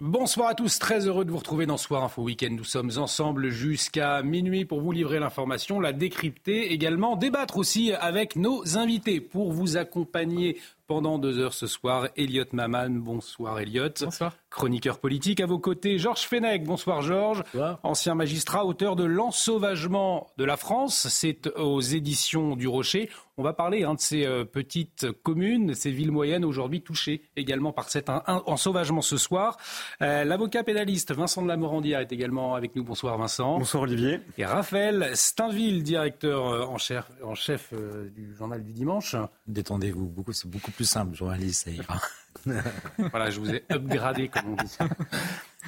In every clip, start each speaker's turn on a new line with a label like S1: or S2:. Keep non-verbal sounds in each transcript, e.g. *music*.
S1: Bonsoir à tous, très heureux de vous retrouver dans Soir Info Week-end. Nous sommes ensemble jusqu'à minuit pour vous livrer l'information, la décrypter, également débattre aussi avec nos invités pour vous accompagner pendant deux heures ce soir. Elliot Maman, bonsoir Elliot.
S2: Bonsoir.
S1: Chroniqueur politique à vos côtés, Georges Fenech. Bonsoir Georges. Ancien magistrat, auteur de L'ensauvagement de la France. C'est aux éditions du Rocher. On va parler hein, de ces euh, petites communes, ces villes moyennes aujourd'hui touchées également par cet ensauvagement ce soir. Euh, l'avocat pénaliste Vincent de la Morandière est également avec nous. Bonsoir Vincent.
S2: Bonsoir Olivier.
S1: Et Raphaël Steinville, directeur euh, en chef, en chef du journal du dimanche.
S3: Détendez-vous, beaucoup, c'est beaucoup plus simple, journaliste, ça ira. *laughs*
S1: voilà, je vous ai upgradé, comme on dit.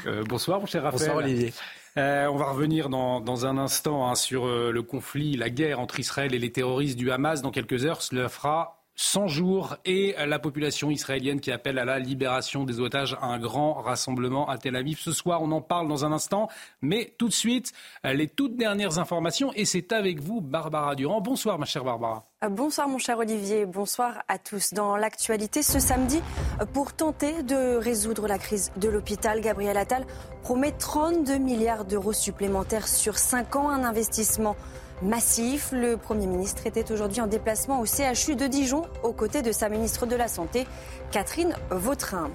S1: Euh, bonsoir, mon cher Raphaël.
S3: Bonsoir, Olivier.
S1: Euh, on va revenir dans, dans un instant hein, sur euh, le conflit, la guerre entre Israël et les terroristes du Hamas. Dans quelques heures, cela fera 100 jours et la population israélienne qui appelle à la libération des otages à un grand rassemblement à Tel Aviv. Ce soir, on en parle dans un instant, mais tout de suite, les toutes dernières informations et c'est avec vous, Barbara Durand. Bonsoir, ma chère Barbara.
S4: Euh, bonsoir mon cher Olivier, bonsoir à tous. Dans l'actualité ce samedi, pour tenter de résoudre la crise de l'hôpital, Gabriel Attal promet 32 milliards d'euros supplémentaires sur 5 ans, un investissement massif. Le Premier ministre était aujourd'hui en déplacement au CHU de Dijon aux côtés de sa ministre de la Santé, Catherine Vautrin.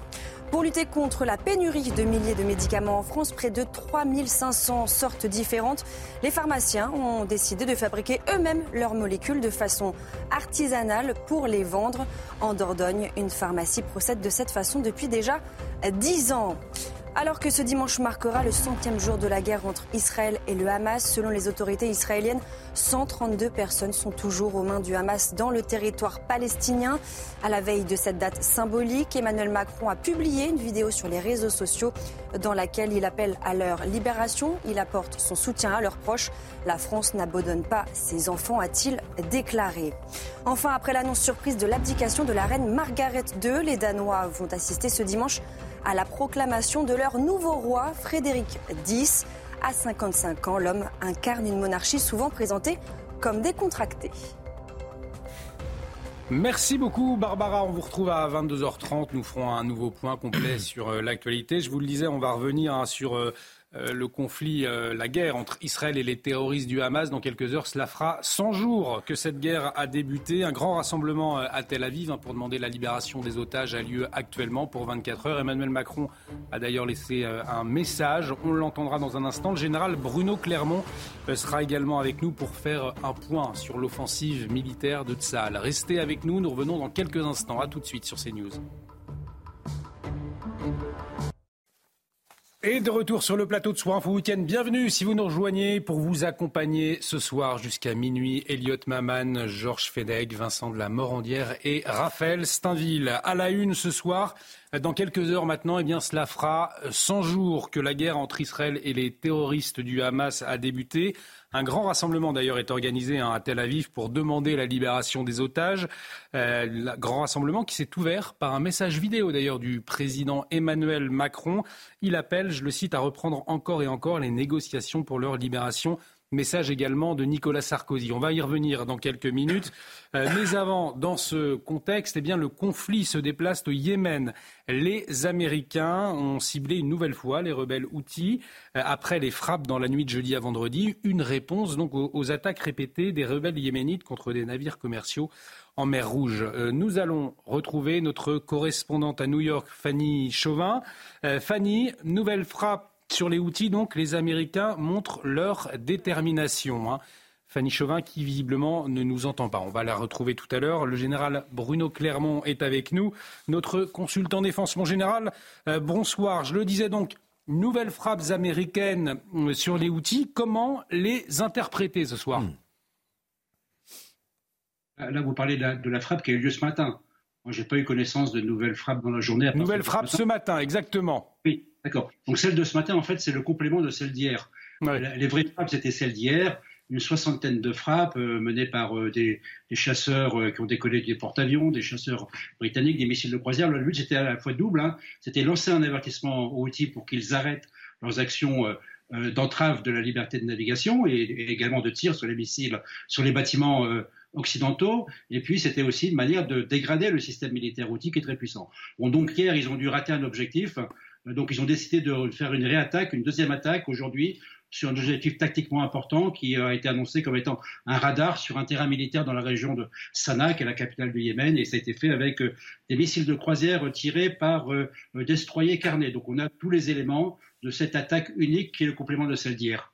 S4: Pour lutter contre la pénurie de milliers de médicaments en France, près de 3500 sortes différentes, les pharmaciens ont décidé de fabriquer eux-mêmes leurs molécules de façon artisanale pour les vendre. En Dordogne, une pharmacie procède de cette façon depuis déjà 10 ans. Alors que ce dimanche marquera le centième jour de la guerre entre Israël et le Hamas, selon les autorités israéliennes, 132 personnes sont toujours aux mains du Hamas dans le territoire palestinien. À la veille de cette date symbolique, Emmanuel Macron a publié une vidéo sur les réseaux sociaux dans laquelle il appelle à leur libération. Il apporte son soutien à leurs proches. La France n'abandonne pas ses enfants, a-t-il déclaré. Enfin, après l'annonce surprise de l'abdication de la reine Margaret II, les Danois vont assister ce dimanche à la proclamation de leur nouveau roi, Frédéric X. À 55 ans, l'homme incarne une monarchie souvent présentée comme décontractée.
S1: Merci beaucoup Barbara, on vous retrouve à 22h30, nous ferons un nouveau point complet sur euh, l'actualité. Je vous le disais, on va revenir hein, sur euh, le conflit, euh, la guerre entre Israël et les terroristes du Hamas. Dans quelques heures, cela fera 100 jours que cette guerre a débuté. Un grand rassemblement euh, à Tel Aviv hein, pour demander la libération des otages a lieu actuellement pour 24 heures. Emmanuel Macron a d'ailleurs laissé un message. On l'entendra dans un instant. Le général Bruno Clermont sera également avec nous pour faire un point sur l'offensive militaire de Tsahal. Restez avec nous, nous revenons dans quelques instants. A tout de suite sur CNews. Et de retour sur le plateau de Soir Info Week-end. Bienvenue si vous nous rejoignez pour vous accompagner ce soir jusqu'à minuit. Elliot Maman, Georges Fedeg, Vincent de la Morandière et Raphaël Steinville. À la une ce soir, dans quelques heures maintenant, eh bien, cela fera 100 jours que la guerre entre Israël et les terroristes du Hamas a débuté. Un grand rassemblement d'ailleurs est organisé hein, à Tel Aviv pour demander la libération des otages. Euh, grand rassemblement qui s'est ouvert par un message vidéo d'ailleurs du président Emmanuel Macron. Il appelle, je le cite, à reprendre encore et encore les négociations pour leur libération. Message également de Nicolas Sarkozy. On va y revenir dans quelques minutes. *laughs* Euh, mais avant, dans ce contexte, eh bien, le conflit se déplace au Yémen. Les Américains ont ciblé une nouvelle fois les rebelles Houthis euh, après les frappes dans la nuit de jeudi à vendredi. Une réponse donc aux, attaques répétées des rebelles yéménites contre des navires commerciaux en mer Rouge. Euh, nous allons retrouver notre correspondante à New York, Fanny Chauvin. Fanny, nouvelle frappe sur les outils, donc, les Américains montrent leur détermination. Hein. Fanny Chauvin, qui visiblement ne nous entend pas. On va la retrouver tout à l'heure. Le général Bruno Clermont est avec nous, notre consultant défense. Mon général, euh, bonsoir. Je le disais donc, nouvelles frappes américaines euh, sur les outils. Comment les interpréter ce soir?
S5: Là, vous parlez de la, frappe qui a eu lieu ce matin.
S2: Moi, j'ai pas eu connaissance de nouvelles frappes dans la journée.
S1: Nouvelles frappes ce matin, exactement.
S2: Oui, d'accord. Donc celle de ce matin, en fait, c'est le complément de celle d'hier. Les vraies frappes, c'était celle d'hier une soixantaine de frappes euh, menées par euh, des, chasseurs euh, qui ont décollé des porte-avions, des chasseurs britanniques, des missiles de croisière. Le but, c'était à la fois double. Hein. C'était lancer un avertissement aux outils pour qu'ils arrêtent leurs actions d'entrave de la liberté de navigation et, également de tir sur les missiles, sur les bâtiments occidentaux. Et puis, c'était aussi une manière de dégrader le système militaire outil qui est très puissant. Bon, donc hier, ils ont dû rater un objectif. Donc, ils ont décidé de faire une réattaque, une deuxième attaque aujourd'hui sur un objectif tactiquement important qui a été annoncé comme étant un radar sur un terrain militaire dans la région de Sanaa, qui est la capitale du Yémen, et ça a été fait avec euh, des missiles de croisière tirés par euh, destroyers carnés. Donc on a tous les éléments de cette attaque unique qui est le complément de celle d'hier.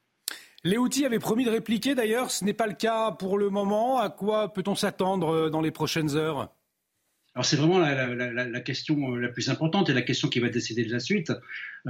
S1: Les Houthis avaient promis de répliquer d'ailleurs, ce n'est pas le cas pour le moment. À quoi peut-on s'attendre euh, dans les prochaines heures?
S2: Alors c'est vraiment la, question la plus importante et la question qui va décider de la suite.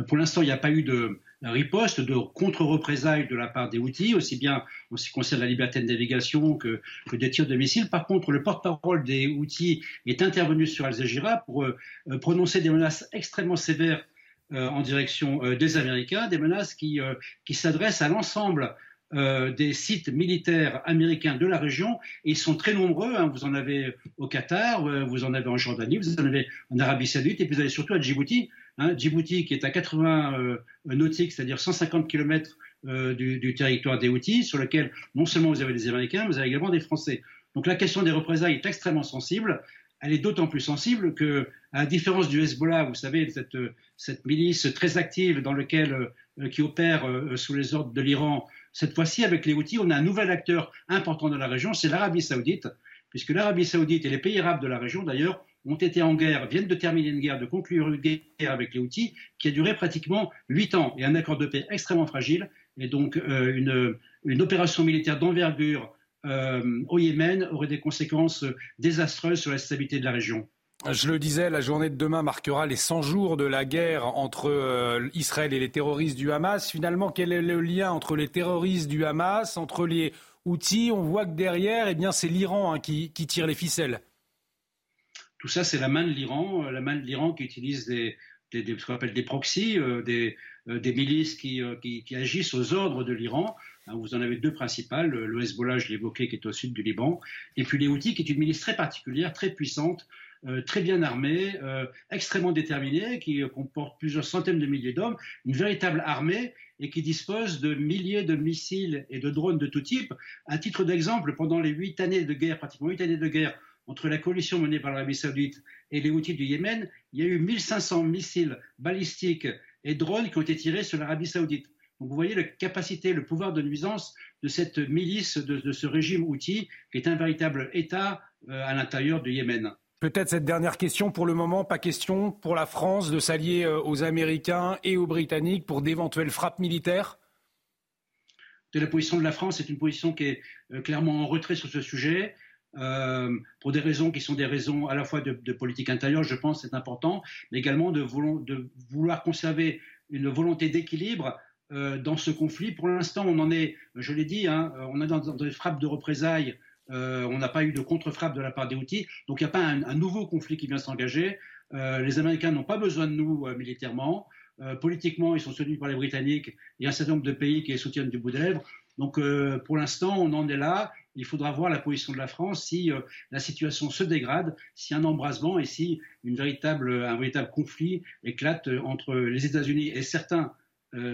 S2: Pour l'instant, il n'y a pas eu de riposte, de contre-représailles de la part des outils, aussi bien en ce qui concerne la liberté de navigation que, des tirs de missiles. Par contre, le porte-parole des outils est intervenu sur Al Jazeera pour euh, prononcer des menaces extrêmement sévères euh, en direction euh, des Américains, des menaces qui, qui s'adressent à l'ensemble euh, des sites militaires américains de la région. ils sont très nombreux. Hein. Vous en avez au Qatar, euh, vous en avez en Jordanie, vous en avez en Arabie Saoudite, et puis vous avez surtout à Djibouti. Hein. Djibouti qui est à 80 euh, nautiques, c'est-à-dire 150 km du, territoire des Houthis, sur lequel non seulement vous avez des Américains, mais vous avez également des Français. Donc la question des représailles est extrêmement sensible. Elle est d'autant plus sensible que, à la différence du Hezbollah, vous savez, cette, cette milice très active dans lequel, qui opère sous les ordres de l'Iran, cette fois-ci, avec les outils, on a un nouvel acteur important dans la région, c'est l'Arabie saoudite, puisque l'Arabie saoudite et les pays arabes de la région, d'ailleurs, ont été en guerre, viennent de terminer une guerre, de conclure une guerre avec les outils, qui a duré pratiquement huit ans, et un accord de paix extrêmement fragile, et donc euh, une, une, opération militaire d'envergure euh, au Yémen aurait des conséquences désastreuses sur la stabilité de la région.
S1: Je le disais, la journée de demain marquera les 100 jours de la guerre entre euh, Israël et les terroristes du Hamas. Finalement, quel est le lien entre les terroristes du Hamas, entre les outils? On voit que derrière, eh bien, c'est l'Iran hein, qui, tire les ficelles.
S2: Tout ça, c'est la main de l'Iran, euh, la main de l'Iran qui utilise des, ce qu'on appelle des proxys, euh, des, milices qui, agissent aux ordres de l'Iran. Hein, vous en avez deux principales, le Hezbollah, je l'évoquais, qui est au sud du Liban, et puis les qui est une milice très particulière, très puissante, euh, très bien armée, euh, extrêmement déterminée, qui comporte plusieurs centaines de milliers d'hommes, une véritable armée et qui dispose de milliers de missiles et de drones de tout type. À titre d'exemple, pendant les huit années de guerre, pratiquement huit années de guerre entre la coalition menée par l'Arabie saoudite et les outils du Yémen, il y a eu 1500 missiles balistiques et drones qui ont été tirés sur l'Arabie saoudite. Donc vous voyez la capacité, le pouvoir de nuisance de cette milice, de, ce régime outil, qui est un véritable État euh, à l'intérieur du Yémen.
S1: Peut-être cette dernière question, pour le moment, pas question pour la France de s'allier euh, aux Américains et aux Britanniques pour d'éventuelles frappes militaires?
S2: De la position de la France est une position qui est euh, clairement en retrait sur ce sujet, euh, pour des raisons qui sont des raisons à la fois de, politique intérieure, je pense, c'est important, mais également de, de, vouloir conserver une volonté d'équilibre dans ce conflit. Pour l'instant, on en est, je l'ai dit, hein, on est dans, des frappes de représailles euh, on n'a pas eu de contre-frappe de la part des outils. Donc il n'y a pas un, nouveau conflit qui vient s'engager. Euh, les Américains n'ont pas besoin de nous euh, militairement. politiquement, ils sont soutenus par les Britanniques. Il y a un certain nombre de pays qui les soutiennent du bout des lèvres. Donc pour l'instant, on en est là. Il faudra voir la position de la France si la situation se dégrade, si un embrasement et si un véritable conflit éclate entre les États-Unis et certains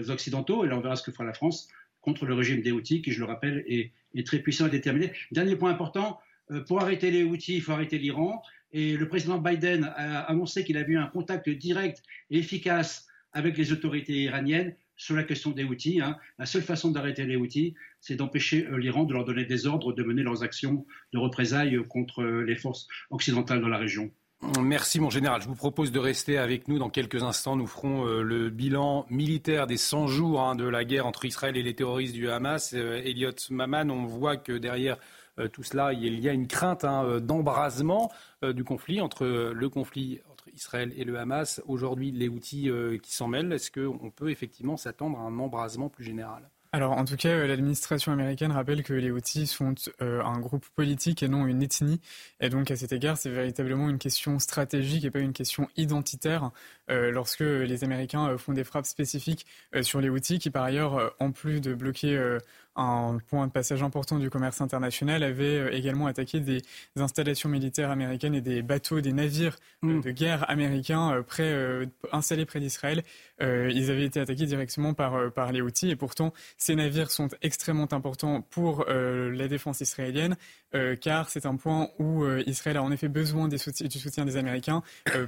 S2: occidentaux. Et là, on verra ce que fera la France contre le régime des outils, qui, je le rappelle, est, très puissant et déterminé. Dernier point important, euh, pour arrêter les outils, il faut arrêter l'Iran. Et le président Biden a annoncé qu'il avait eu un contact direct et efficace avec les autorités iraniennes sur la question des outils. Hein. La seule façon d'arrêter les outils, c'est d'empêcher euh, l'Iran de leur donner des ordres de mener leurs actions de représailles contre euh, les forces occidentales dans la région.
S1: Merci mon général. Je vous propose de rester avec nous dans quelques instants. Nous ferons euh, le bilan militaire des 100 jours hein, de la guerre entre Israël et les terroristes du Hamas. Euh, Elliot Maman, on voit que derrière euh, tout cela, il y a une crainte hein, d'embrasement du conflit entre le conflit entre Israël et le Hamas. Aujourd'hui, les outils qui s'en mêlent, est-ce qu'on peut effectivement s'attendre à un embrasement plus général?
S5: Alors, en tout cas, euh, l'administration américaine rappelle que les Houthis sont euh, un groupe politique et non une ethnie. Et donc, à cet égard, c'est véritablement une question stratégique et pas une question identitaire euh, lorsque les Américains font des frappes spécifiques sur les Houthis, qui par ailleurs, en plus de bloquer un point de passage important du commerce international, avait également attaqué des installations militaires américaines et des bateaux, des navires mm. de guerre américains près, installés près d'Israël. ils avaient été attaqués directement par, par les Houthis et pourtant, ces navires sont extrêmement importants pour euh, la défense israélienne, euh, car c'est un point où euh, Israël a en effet besoin du soutien des Américains,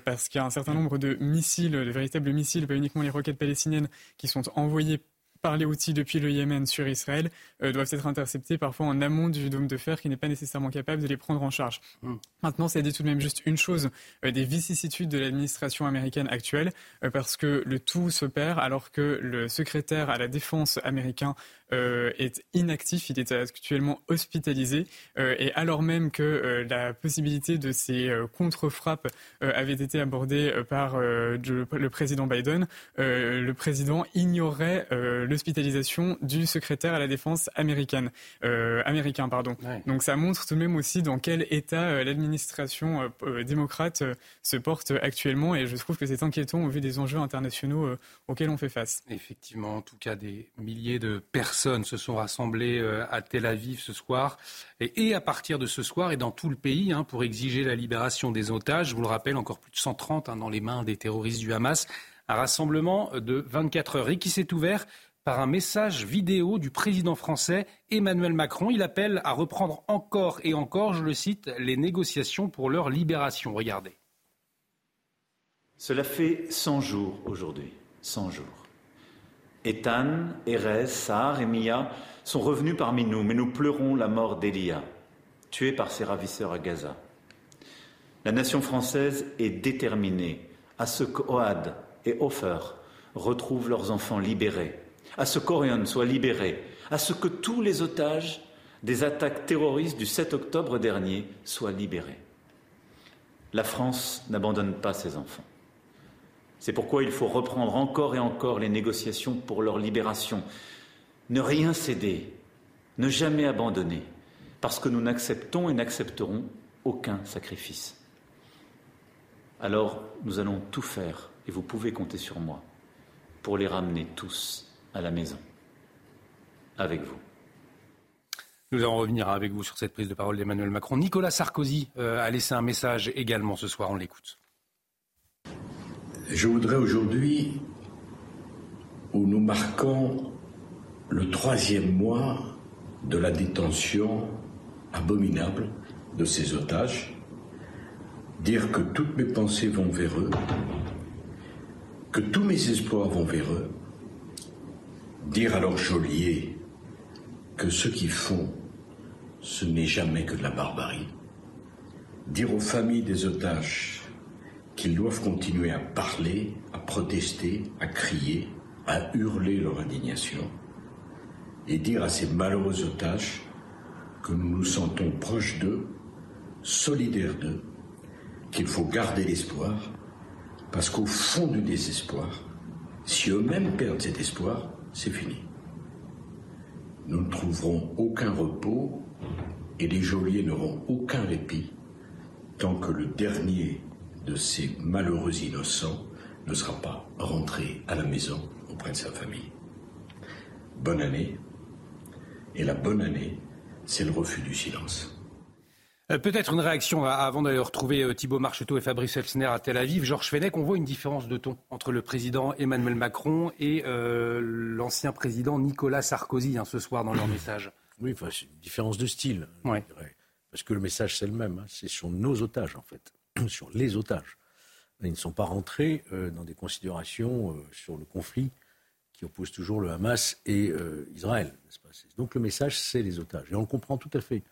S5: parce qu'il y a un certain nombre de missiles, de véritables missiles, pas uniquement les roquettes palestiniennes, qui sont envoyées par les outils depuis le Yémen sur Israël euh, doivent être interceptés parfois en amont du dôme de fer qui n'est pas nécessairement capable de les prendre en charge. Mmh. Maintenant, ça dit tout de même juste une chose euh, des vicissitudes de l'administration américaine actuelle, euh, parce que le tout se perd alors que le secrétaire à la défense américain est inactif, il est actuellement hospitalisé, et alors même que la possibilité de ces contre-frappes avait été abordée par le président Biden, le président ignorait l'hospitalisation du secrétaire à la défense américaine, euh, américain. Pardon. Donc ça montre tout de même aussi dans quel état euh, l'administration euh, démocrate se porte actuellement et je trouve que c'est inquiétant au vu des enjeux internationaux auxquels on fait face.
S1: Effectivement, en tout cas, des milliers de personnes se sont rassemblées à Tel Aviv ce soir et, à partir de ce soir et dans tout le pays hein, pour exiger la libération des otages. Je vous le rappelle, encore plus de 130 hein, dans les mains des terroristes du Hamas. Un rassemblement de 24 heures et qui s'est ouvert par un message vidéo du président français Emmanuel Macron. Il appelle à reprendre encore et encore, je le cite, les négociations pour leur libération. Regardez.
S6: Cela fait 100 jours aujourd'hui, 100 jours. Ethan, Erez, Sahar et Mia sont revenus parmi nous, mais nous pleurons la mort d'Elia, tué par ses ravisseurs à Gaza. La nation française est déterminée à ce qu'Oad et Ofer retrouvent leurs enfants libérés à ce qu'Orion soit libéré, à ce que tous les otages des attaques terroristes du 7 octobre dernier soient libérés. La France n'abandonne pas ses enfants. C'est pourquoi il faut reprendre encore et encore les négociations pour leur libération. Ne rien céder, ne jamais abandonner, parce que nous n'acceptons et n'accepterons aucun sacrifice. Alors nous allons tout faire, et vous pouvez compter sur moi, pour les ramener tous à la maison, avec vous.
S1: Nous allons revenir avec vous sur cette prise de parole d'Emmanuel Macron. Nicolas Sarkozy euh, a laissé un message également ce soir, on l'écoute.
S7: Je voudrais aujourd'hui, où nous marquons le troisième mois de la détention abominable de ces otages, dire que toutes mes pensées vont vers eux, que tous mes espoirs vont vers eux, Dire alors Joliet que ce qu'ils font, ce n'est jamais que de la barbarie. Dire aux familles des otages qu'ils doivent continuer à parler, à protester, à crier, à hurler leur indignation. Et dire à ces malheureux otages que nous nous sentons proches d'eux, solidaires d'eux, qu'il faut garder l'espoir, parce qu'au fond du désespoir, si eux-mêmes perdent cet espoir, c'est fini. Nous ne trouverons aucun repos et les geôliers n'auront aucun répit tant que le dernier de ces malheureux innocents ne sera pas rentré à la maison auprès de sa famille. Bonne année. Et la bonne année, c'est le refus du silence.
S1: Euh, peut-être une réaction avant d'aller retrouver euh, Thibault Marcheteau et Fabrice Elsner à Tel Aviv. Georges Fenech, on voit une différence de ton entre le président Emmanuel Macron et euh, l'ancien président Nicolas Sarkozy hein, ce soir dans leur message.
S3: Oui, enfin, c'est une différence de style. Parce que le message, c'est le même. Hein. C'est sur nos otages, en fait. *coughs* sur les otages. Ils ne sont pas rentrés dans des considérations sur le conflit qui oppose toujours le Hamas et Israël. Donc le message, c'est les otages. Et on le comprend tout à fait.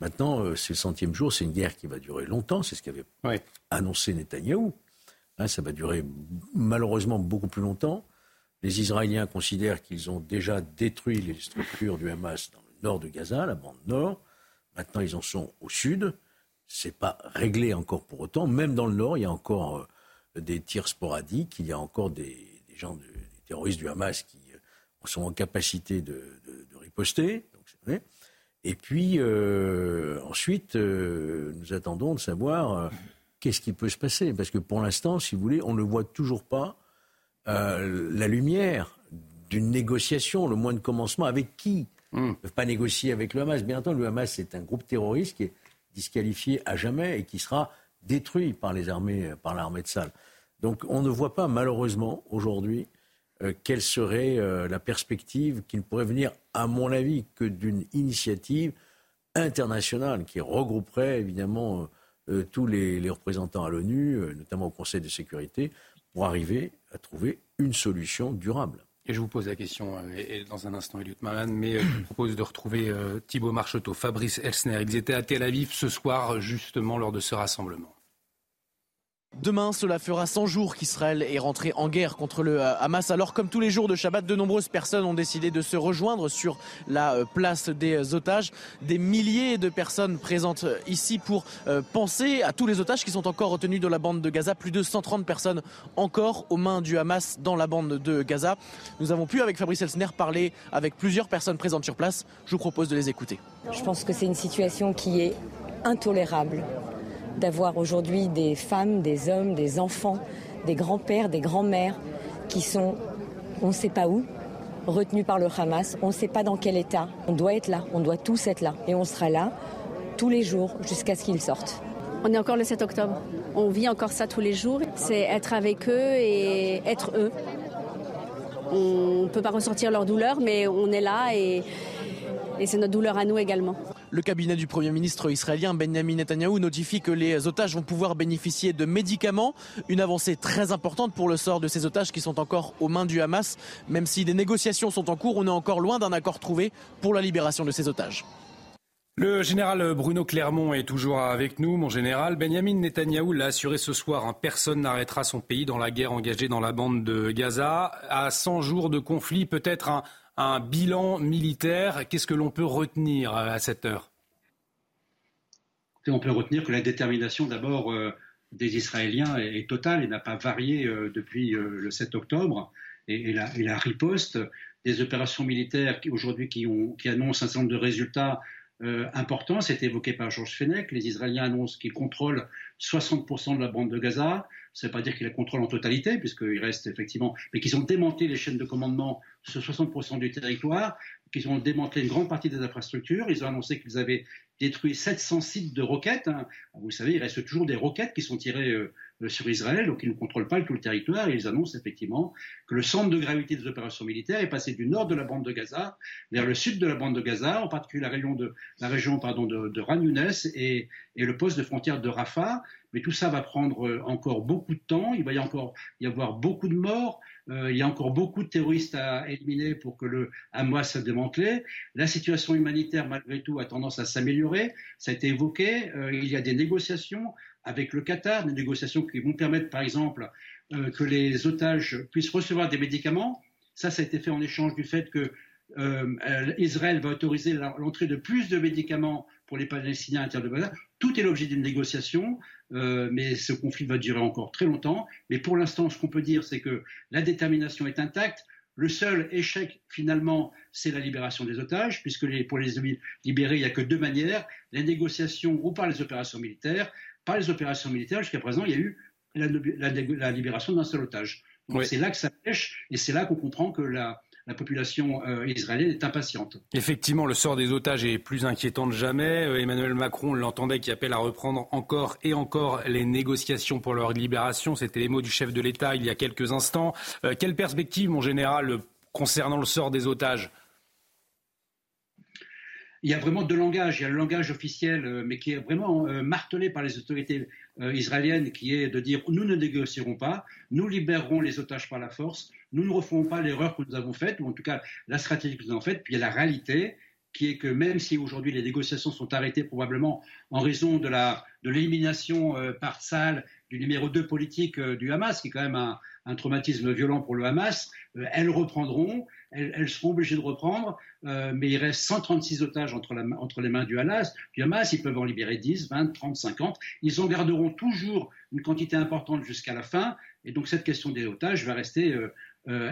S3: Maintenant, euh, c'est le centième jour, c'est une guerre qui va durer longtemps, c'est ce qu'avait annoncé Netanyahou. Hein, ça va durer malheureusement beaucoup plus longtemps. Les Israéliens considèrent qu'ils ont déjà détruit les structures du Hamas dans le nord de Gaza, la bande nord. Maintenant, ils en sont au sud. C'est pas réglé encore pour autant. Même dans le nord, il y a encore euh, des tirs sporadiques. Il y a encore des, gens, des terroristes du Hamas qui euh, sont en capacité de, riposter. et puis ensuite, nous attendons de savoir qu'est-ce qui peut se passer. Parce que pour l'instant, si vous voulez, on ne voit toujours pas la lumière d'une négociation, le moins de commencement. Avec qui? Hmm. Ils ne peuvent pas négocier avec le Hamas. Bien entendu, le Hamas, c'est un groupe terroriste qui est disqualifié à jamais et qui sera détruit par les armées, par l'armée de Sal. Donc on ne voit pas malheureusement aujourd'hui euh, quelle serait euh, la perspective qui ne pourrait venir, à mon avis, que d'une initiative internationale qui regrouperait évidemment euh, tous les, représentants à l'ONU, notamment au Conseil de sécurité, pour arriver à trouver une solution durable.
S1: Et je vous pose la question dans un instant, Eliot Malan, mais je vous propose de retrouver Thibault Marcheteau, Fabrice Elsner. Ils étaient à Tel Aviv ce soir, justement, lors de ce rassemblement.
S8: Demain, cela fera 100 jours qu'Israël est rentré en guerre contre le euh, Hamas. Alors, comme tous les jours de Shabbat, de nombreuses personnes ont décidé de se rejoindre sur la euh, place des otages. Des milliers de personnes présentes euh, ici pour penser à tous les otages qui sont encore retenus dans la bande de Gaza. Plus de 130 personnes encore aux mains du Hamas dans la bande de Gaza. Nous avons pu, avec Fabrice Elsner, parler avec plusieurs personnes présentes sur place. Je vous propose de les écouter.
S9: Je pense que c'est une situation qui est intolérable d'avoir aujourd'hui des femmes, des hommes, des enfants, des grands-pères, des grands-mères qui sont, on ne sait pas où, retenus par le Hamas. On ne sait pas dans quel état. On doit être là, on doit tous être là. Et on sera là tous les jours jusqu'à ce qu'ils sortent.
S10: On est encore le 7 octobre. On vit encore ça tous les jours. C'est être avec eux et être eux. On ne peut pas ressortir leur douleur, mais on est là et, et c'est notre douleur à nous également.
S8: Le cabinet du Premier ministre israélien Benjamin Netanyahu notifie que les otages vont pouvoir bénéficier de médicaments, une avancée très importante pour le sort de ces otages qui sont encore aux mains du Hamas. Même si des négociations sont en cours, on est encore loin d'un accord trouvé pour la libération de ces otages.
S1: Le général Bruno Clermont est toujours avec nous, mon général. Benjamin Netanyahou l'a assuré ce soir, hein, personne n'arrêtera son pays dans la guerre engagée dans la bande de Gaza. À 100 jours de conflit, peut-être un, un bilan militaire. Qu'est-ce que l'on peut retenir à cette heure?
S2: On peut retenir que la détermination d'abord euh, des Israéliens est, totale et n'a pas varié euh, depuis euh, le 7 octobre. Et, la, riposte des opérations militaires aujourd'hui qui, qui, annoncent un certain nombre de résultats importants, c'est évoqué par Georges Fenech. Les Israéliens annoncent qu'ils contrôlent 60% de la bande de Gaza. Ça ne veut pas dire qu'ils la contrôlent en totalité, puisqu'il reste effectivement, mais qu'ils ont démantelé les chaînes de commandement sur 60% du territoire, qu'ils ont démantelé une grande partie des infrastructures. Ils ont annoncé qu'ils avaient détruit 700 sites de roquettes. Hein. Vous savez, il reste toujours des roquettes qui sont tirées euh, euh, sur Israël, donc ils ne contrôlent pas tout le territoire. Et ils annoncent effectivement que le centre de gravité des opérations militaires est passé du nord de la bande de Gaza vers le sud de la bande de Gaza, en particulier la région de, la région, pardon, de, Ran et, et le poste de frontière de Rafah. Mais tout ça va prendre euh, encore beaucoup de temps. Il va y encore y avoir beaucoup de morts. Euh, il y a encore beaucoup de terroristes à éliminer pour que le Hamas soit démantelé. La situation humanitaire, malgré tout, a tendance à s'améliorer. Ça a été évoqué. Euh, il y a des négociations avec le Qatar, des négociations qui vont permettre, par exemple, que les otages puissent recevoir des médicaments. Ça, ça a été fait en échange du fait que Israël va autoriser l'entrée de plus de médicaments pour les Palestiniens à l'intérieur de Gaza. Tout est l'objet d'une négociation, euh, mais ce conflit va durer encore très longtemps. Mais pour l'instant, ce qu'on peut dire, c'est que la détermination est intacte. Le seul échec, finalement, c'est la libération des otages, puisque les, pour les libérer, il n'y a que deux manières, les négociations ou par les opérations militaires. Par les opérations militaires, jusqu'à présent, il y a eu la, la libération d'un seul otage. C'est là que ça pêche, et c'est là qu'on comprend que la, la population euh, israélienne est impatiente.
S1: Effectivement, le sort des otages est plus inquiétant que jamais. Euh, Emmanuel Macron l'entendait qui appelle à reprendre encore et encore les négociations pour leur libération. C'était les mots du chef de l'État il y a quelques instants. Euh, quelle perspective, mon général, concernant le sort des otages?
S2: Il y a vraiment deux langages. Il y a le langage officiel, mais qui est vraiment martelé par les autorités israéliennes, qui est de dire nous ne négocierons pas, nous libérerons les otages par la force, nous ne referons pas l'erreur que nous avons faite, ou en tout cas la stratégie que nous avons faite. Puis il y a la réalité, qui est que même si aujourd'hui les négociations sont arrêtées probablement en raison de l'élimination de euh, par salle du numéro 2 politique euh, du Hamas, qui est quand même un, traumatisme violent pour le Hamas, euh, elles reprendront, elles, seront obligées de reprendre, mais il reste 136 otages entre, les mains du Hamas, du Hamas, ils peuvent en libérer 10, 20, 30, 50, ils en garderont toujours une quantité importante jusqu'à la fin, et donc cette question des otages va rester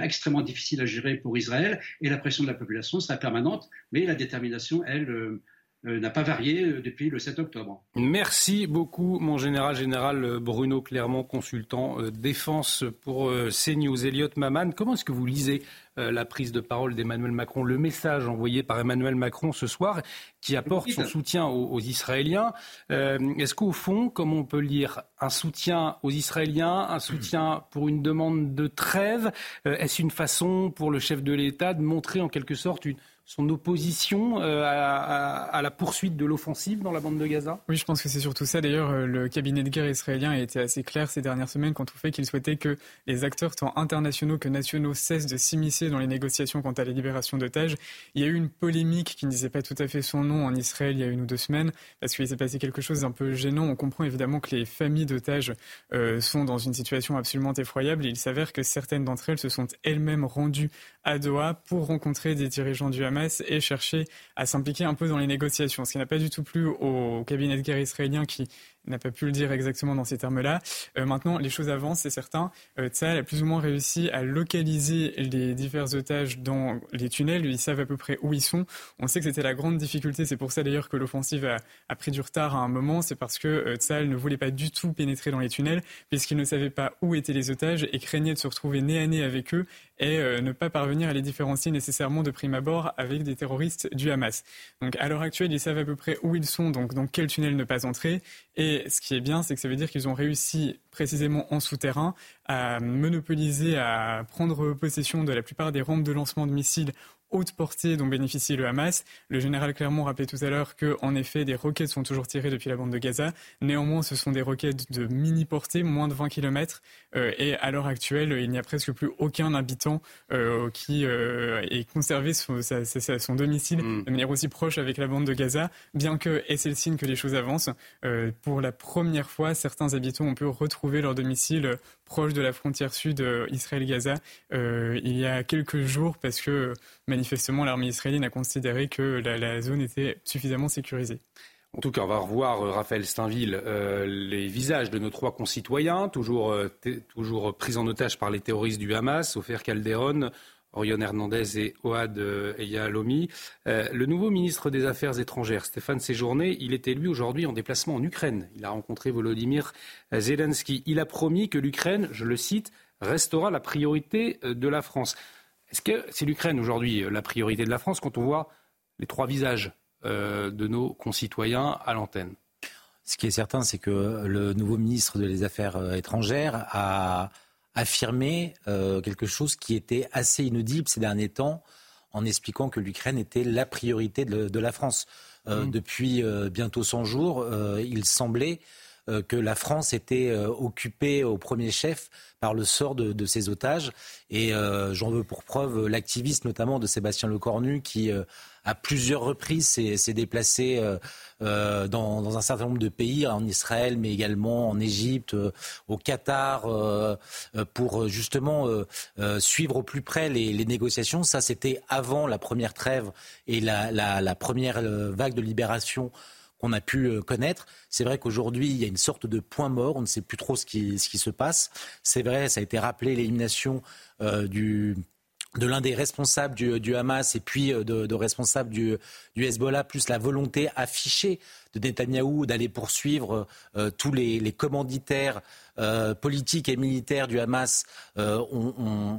S2: extrêmement difficile à gérer pour Israël. Et la pression de la population sera permanente, mais la détermination, elle, euh, n'a pas varié euh, depuis le 7 octobre.
S1: Merci beaucoup, mon général général Bruno Clermont, consultant euh, défense pour CNews. Elliot Maman, comment est-ce que vous lisez la prise de parole d'Emmanuel Macron, le message envoyé par Emmanuel Macron ce soir, qui apporte son soutien aux, Israéliens Est-ce qu'au fond, comme on peut lire, un soutien aux Israéliens, un soutien pour une demande de trêve, est-ce une façon pour le chef de l'État de montrer en quelque sorte une son opposition euh, à, la poursuite de l'offensive dans la bande de Gaza?
S5: Oui, je pense que c'est surtout ça. D'ailleurs, euh, le cabinet de guerre israélien a été assez clair ces dernières semaines quant au fait qu'il souhaitait que les acteurs, tant internationaux que nationaux, cessent de s'immiscer dans les négociations quant à la libération d'otages. Il y a eu une polémique qui ne disait pas tout à fait son nom en Israël il y a une ou deux semaines, parce qu'il s'est passé quelque chose d'un peu gênant. On comprend évidemment que les familles d'otages euh, sont dans une situation absolument effroyable. il s'avère que certaines d'entre elles se sont elles-mêmes rendues à Doha pour rencontrer des dirigeants du Hamas et chercher à s'impliquer un peu dans les négociations, ce qui n'a pas du tout plu au cabinet de guerre israélien qui n'a pas pu le dire exactement dans ces termes-là. Euh, maintenant, les choses avancent, c'est certain. Euh, a plus ou moins réussi à localiser les divers otages dans les tunnels. Ils savent à peu près où ils sont. On sait que c'était la grande difficulté. C'est pour ça d'ailleurs que l'offensive a, pris du retard à un moment. C'est parce que euh, ne voulait pas du tout pénétrer dans les tunnels puisqu'il ne savait pas où étaient les otages et craignait de se retrouver nez à nez avec eux et euh, ne pas parvenir à les différencier nécessairement de prime abord avec des terroristes du Hamas. Donc à l'heure actuelle, ils savent à peu près où ils sont, donc dans quel tunnel ne pas entrer. Et ce qui est bien, c'est que ça veut dire qu'ils ont réussi précisément en souterrain à monopoliser, à prendre possession de la plupart des rampes de lancement de missiles haute portée dont bénéficie le Hamas. Le général Clermont rappelait tout à l'heure que, en effet, des roquettes sont toujours tirées depuis la bande de Gaza. Néanmoins, ce sont des roquettes de mini portée, moins de 20 km. Euh, et à l'heure actuelle, il n'y a presque plus aucun habitant euh, qui euh, ait conservé son, son domicile mm. de manière aussi proche avec la bande de Gaza, bien que, et c'est le signe que les choses avancent, pour la première fois, certains habitants ont pu retrouver leur domicile proche de la frontière sud Israël-Gaza il y a quelques jours parce que manifestement, l'armée israélienne a considéré que la, zone était suffisamment sécurisée.
S1: En tout cas, on va revoir, euh, Raphaël Steinville, euh, les visages de nos trois concitoyens, toujours, euh, toujours pris en otage par les terroristes du Hamas, Ofer Calderon, Orion Hernandez et Ouad Eyalomi. le nouveau ministre des Affaires étrangères, Stéphane Séjourné, il était lui aujourd'hui en déplacement en Ukraine. Il a rencontré Volodymyr Zelensky. Il a promis que l'Ukraine, je le cite, restera la priorité de la France. Est-ce que c'est l'Ukraine aujourd'hui euh, la priorité de la France quand on voit les trois visages euh, de nos concitoyens à l'antenne?
S11: Ce qui est certain, c'est que le nouveau ministre des Affaires euh, étrangères a affirmé quelque chose qui était assez inaudible ces derniers temps en expliquant que l'Ukraine était la priorité de, la France. Mmh. Depuis bientôt 100 jours, il semblait euh, que la France était euh, occupée au premier chef par le sort de, de ses otages. Et euh, j'en veux pour preuve l'activiste notamment de Sébastien Lecornu qui à plusieurs reprises s'est déplacé dans, dans, un certain nombre de pays, en Israël, mais également en Égypte, au Qatar, pour justement suivre au plus près les, les négociations. Ça, c'était avant la première trêve et la, la, la première vague de libération qu'on a pu euh, connaître. C'est vrai qu'aujourd'hui, il y a une sorte de point mort. On ne sait plus trop ce qui, ce qui se passe. C'est vrai, ça a été rappelé, l'élimination euh, du de l'un des responsables du, Hamas et puis euh, de, responsables du, Hezbollah, plus la volonté affichée de Netanyahou d'aller poursuivre euh, tous les, commanditaires euh, politiques et militaires du Hamas euh, ont,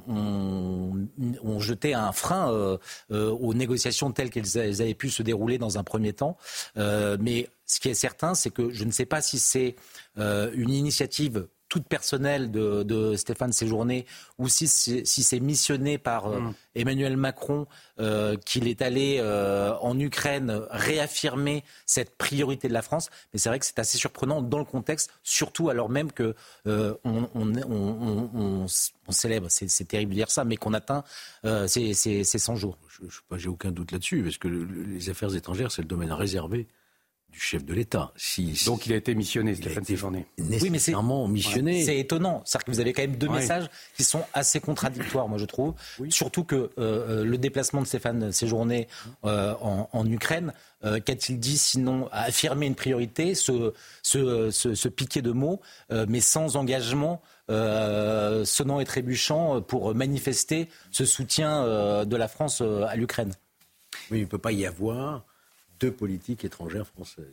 S11: jeté un frein aux négociations telles qu'elles avaient pu se dérouler dans un premier temps. mais ce qui est certain, c'est que je ne sais pas si c'est une initiative toute personnelle de, Stéphane Séjourné ou si, c'est missionné par euh, mm. Emmanuel Macron euh, qu'il est allé euh, en Ukraine réaffirmer cette priorité de la France. Mais c'est vrai que c'est assez surprenant dans le contexte, surtout alors même que on, célèbre, c'est terrible de dire ça, mais qu'on atteint ces, 100 jours.
S3: Je n'ai aucun doute là-dessus, parce que les affaires étrangères, c'est le domaine réservé du chef de l'État.
S1: Si, Donc il a été missionné, Stéphane Séjourné.
S11: Oui, mais c'est
S3: missionné.
S11: C'est étonnant. C'est-à-dire que vous avez quand même deux messages qui sont assez contradictoires, moi je trouve. Surtout que euh, euh, le déplacement de Stéphane Séjourné euh, en, Ukraine, qu'a-t-il dit sinon affirmer une priorité, se, se, piquer de mots, mais sans engagement sonnant et trébuchant pour manifester ce soutien de la France à l'Ukraine?
S3: Oui, il ne peut pas y avoir deux politiques étrangères françaises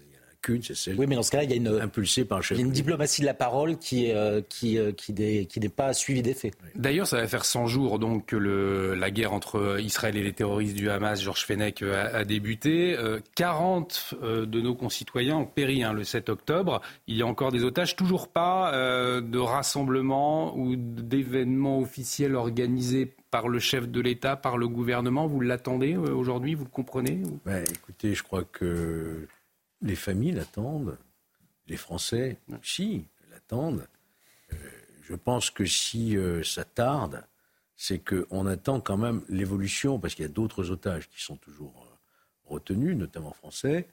S11: oui, mais dans ce cas-là, il y a une, impulsée par une diplomatie de la parole qui, euh, qui, euh, qui, n'est pas suivie des faits.
S1: D'ailleurs, ça va faire 100 jours donc, que le, la guerre entre Israël et les terroristes du Hamas, Georges Fenech, euh, a, débuté. 40 de nos concitoyens ont péri hein, le 7 octobre. Il y a encore des otages, toujours pas de rassemblement ou d'événements officiels organisés par le chef de l'État, par le gouvernement. Vous l'attendez aujourd'hui Vous le comprenez
S3: ben, Écoutez, je crois que les familles l'attendent, les Français aussi l'attendent. Euh, je pense que si euh, ça tarde, c'est qu'on attend quand même l'évolution, parce qu'il y a d'autres otages qui sont toujours euh, retenus, notamment français,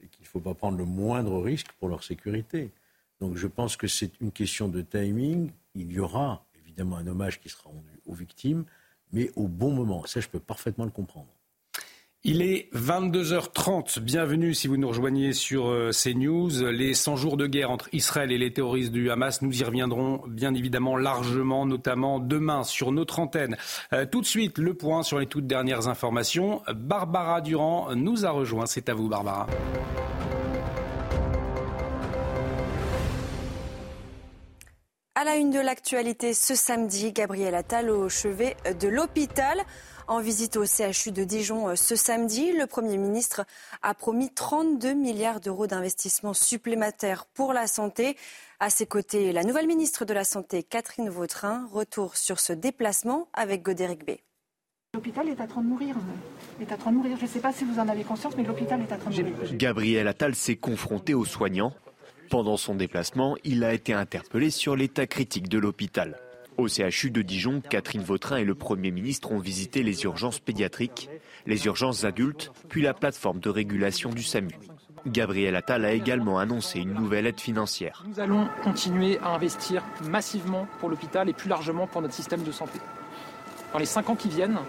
S3: et qu'il ne faut pas prendre le moindre risque pour leur sécurité. Donc je pense que c'est une question de timing. Il y aura évidemment un hommage qui sera rendu aux victimes, mais au bon moment. Ça, je peux parfaitement le comprendre.
S1: Il est 22h30. Bienvenue si vous nous rejoignez sur euh, CNews. Les 100 jours de guerre entre Israël et les terroristes du Hamas, nous y reviendrons bien évidemment largement, notamment demain sur notre antenne. Euh, tout de suite, le point sur les toutes dernières informations. Barbara Durand nous a rejoint. C'est à vous, Barbara.
S4: À la une de l'actualité ce samedi, Gabriel Attal au chevet de l'hôpital. En visite au CHU de Dijon ce samedi, le Premier ministre a promis 32 milliards d'euros d'investissements supplémentaires pour la santé. À ses côtés, la nouvelle ministre de la Santé, Catherine Vautrin, retour sur ce déplacement avec Godéric B.
S12: L'hôpital est en train de mourir. Est en train de mourir. Je ne sais pas si vous en avez conscience, mais l'hôpital est en train de mourir.
S13: Gabriel Attal s'est confronté aux soignants. Pendant son déplacement, il a été interpellé sur l'état critique de l'hôpital. Au CHU de Dijon, Catherine Vautrin et le Premier ministre ont visité les urgences pédiatriques, les urgences adultes, puis la plateforme de régulation du SAMU. Gabriel Attal a également annoncé une nouvelle aide financière.
S14: Nous allons continuer à investir massivement pour l'hôpital et plus largement pour notre système de santé. Dans les cinq ans qui viennent,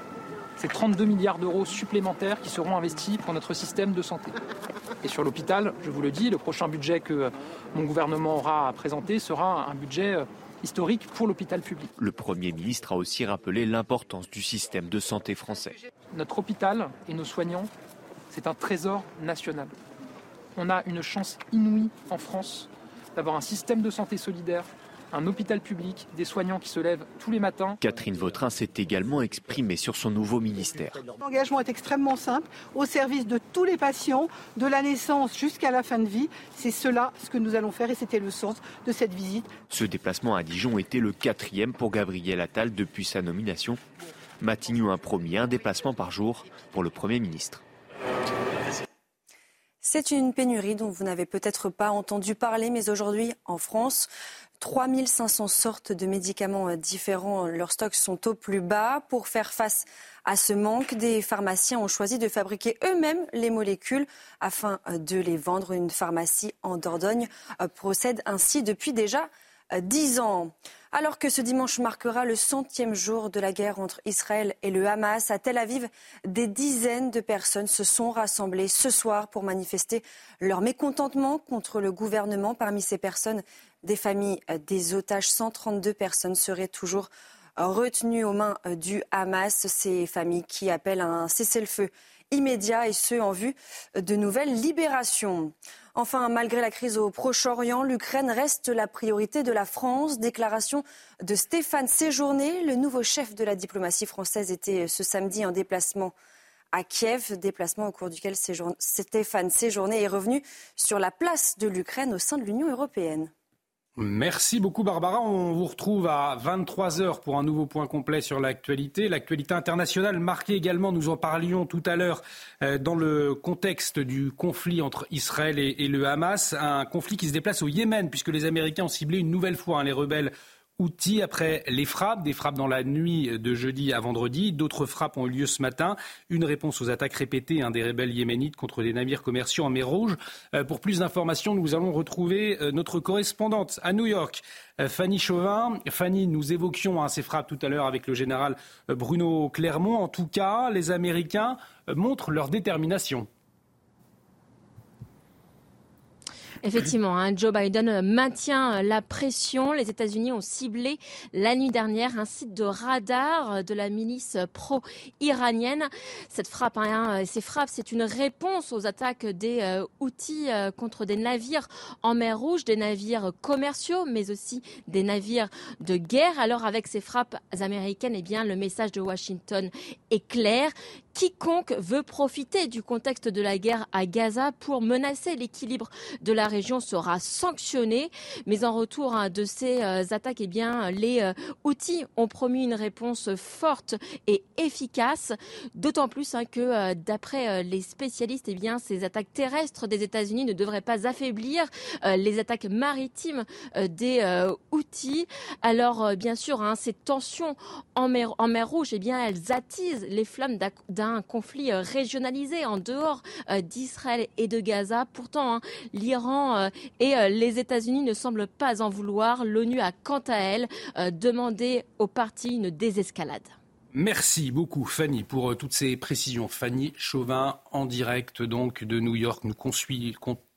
S14: c'est 32 milliards d'euros supplémentaires qui seront investis pour notre système de santé. Et sur l'hôpital, je vous le dis, le prochain budget que mon gouvernement aura à présenter sera un budget historique pour l'hôpital public.
S13: Le Premier ministre a aussi rappelé l'importance du système de santé français.
S14: Notre hôpital et nos soignants, c'est un trésor national. On a une chance inouïe en France d'avoir un système de santé solidaire un hôpital public, des soignants qui se lèvent tous les matins.
S13: Catherine Vautrin s'est également exprimée sur son nouveau ministère.
S12: L'engagement est extrêmement simple, au service de tous les patients, de la naissance jusqu'à la fin de vie. C'est cela ce que nous allons faire et c'était le sens de cette visite.
S13: Ce déplacement à Dijon était le quatrième pour Gabriel Attal depuis sa nomination. Matignon a promis un déplacement par jour pour le Premier ministre.
S4: C'est une pénurie dont vous n'avez peut-être pas entendu parler, mais aujourd'hui, en France, 3500 sortes de médicaments euh, différents. Leurs stocks sont au plus bas. Pour faire face à ce manque, des pharmaciens ont choisi de fabriquer eux-mêmes les molécules afin euh, de les vendre. Une pharmacie en Dordogne euh, procède ainsi depuis déjà 10 ans. Alors que ce dimanche marquera le centième jour de la guerre entre Israël et le Hamas, à Tel Aviv, des dizaines de personnes se sont rassemblées ce soir pour manifester leur mécontentement contre le gouvernement. Parmi ces personnes, des familles euh, des otages. 132 personnes seraient toujours euh, retenues aux mains euh, du Hamas. Ces familles qui appellent un cessez-le-feu immédiat et ce en vue de nouvelles libérations. Enfin, malgré la crise au Proche-Orient, l'Ukraine reste la priorité de la France. Déclaration de Stéphane Séjourné, le nouveau chef de la diplomatie française, était ce samedi en déplacement à Kiev, déplacement au cours duquel Stéphane Séjourné est revenu sur la place de l'Ukraine au sein de l'Union européenne.
S1: Merci beaucoup Barbara. On vous retrouve à 23h pour un nouveau point complet sur l'actualité. L'actualité internationale marquée également, nous en parlions tout à l'heure, euh, dans le contexte du conflit entre Israël et, le Hamas. Un conflit qui se déplace au Yémen puisque les Américains ont ciblé une nouvelle fois hein, les rebelles outils après les frappes, des frappes dans la nuit de jeudi à vendredi. D'autres frappes ont eu lieu ce matin. Une réponse aux attaques répétées des rebelles yéménites contre des navires commerciaux en mer Rouge. Euh, pour plus d'informations, nous allons retrouver euh, notre correspondante à New York, euh, Fanny Chauvin. Fanny, nous évoquions hein, ces frappes tout à l'heure avec le général Bruno Clermont. En tout cas, les Américains montrent leur détermination.
S15: Effectivement, hein, Joe Biden maintient la pression. Les États-Unis ont ciblé la nuit dernière un site de radar de la milice pro-iranienne. Cette frappe, hein, ces frappes, c'est une réponse aux attaques des euh, outils euh, contre des navires en mer Rouge, des navires commerciaux, mais aussi des navires de guerre. Alors, avec ces frappes américaines, eh bien, le message de Washington est clair quiconque veut profiter du contexte de la guerre à Gaza pour menacer l'équilibre de la région sera sanctionné. Mais en retour hein, de ces euh, attaques, eh bien, les euh, outils ont promis une réponse forte et efficace. D'autant plus hein, que, euh, d'après les spécialistes, eh bien, ces attaques terrestres des États-Unis ne devraient pas affaiblir les attaques maritimes des outils. Alors, bien sûr, hein, ces tensions en mer, Rouge, eh bien, elles attisent les flammes d'un d'un conflit euh, régionalisé en dehors euh, d'Israël et de Gaza. Pourtant, hein, l'Iran euh, et les États-Unis ne semblent pas en vouloir. L'ONU a quant à elle demandé aux parties une désescalade.
S1: Merci beaucoup Fanny pour toutes ces précisions. Fanny Chauvin en direct donc de New York. Nous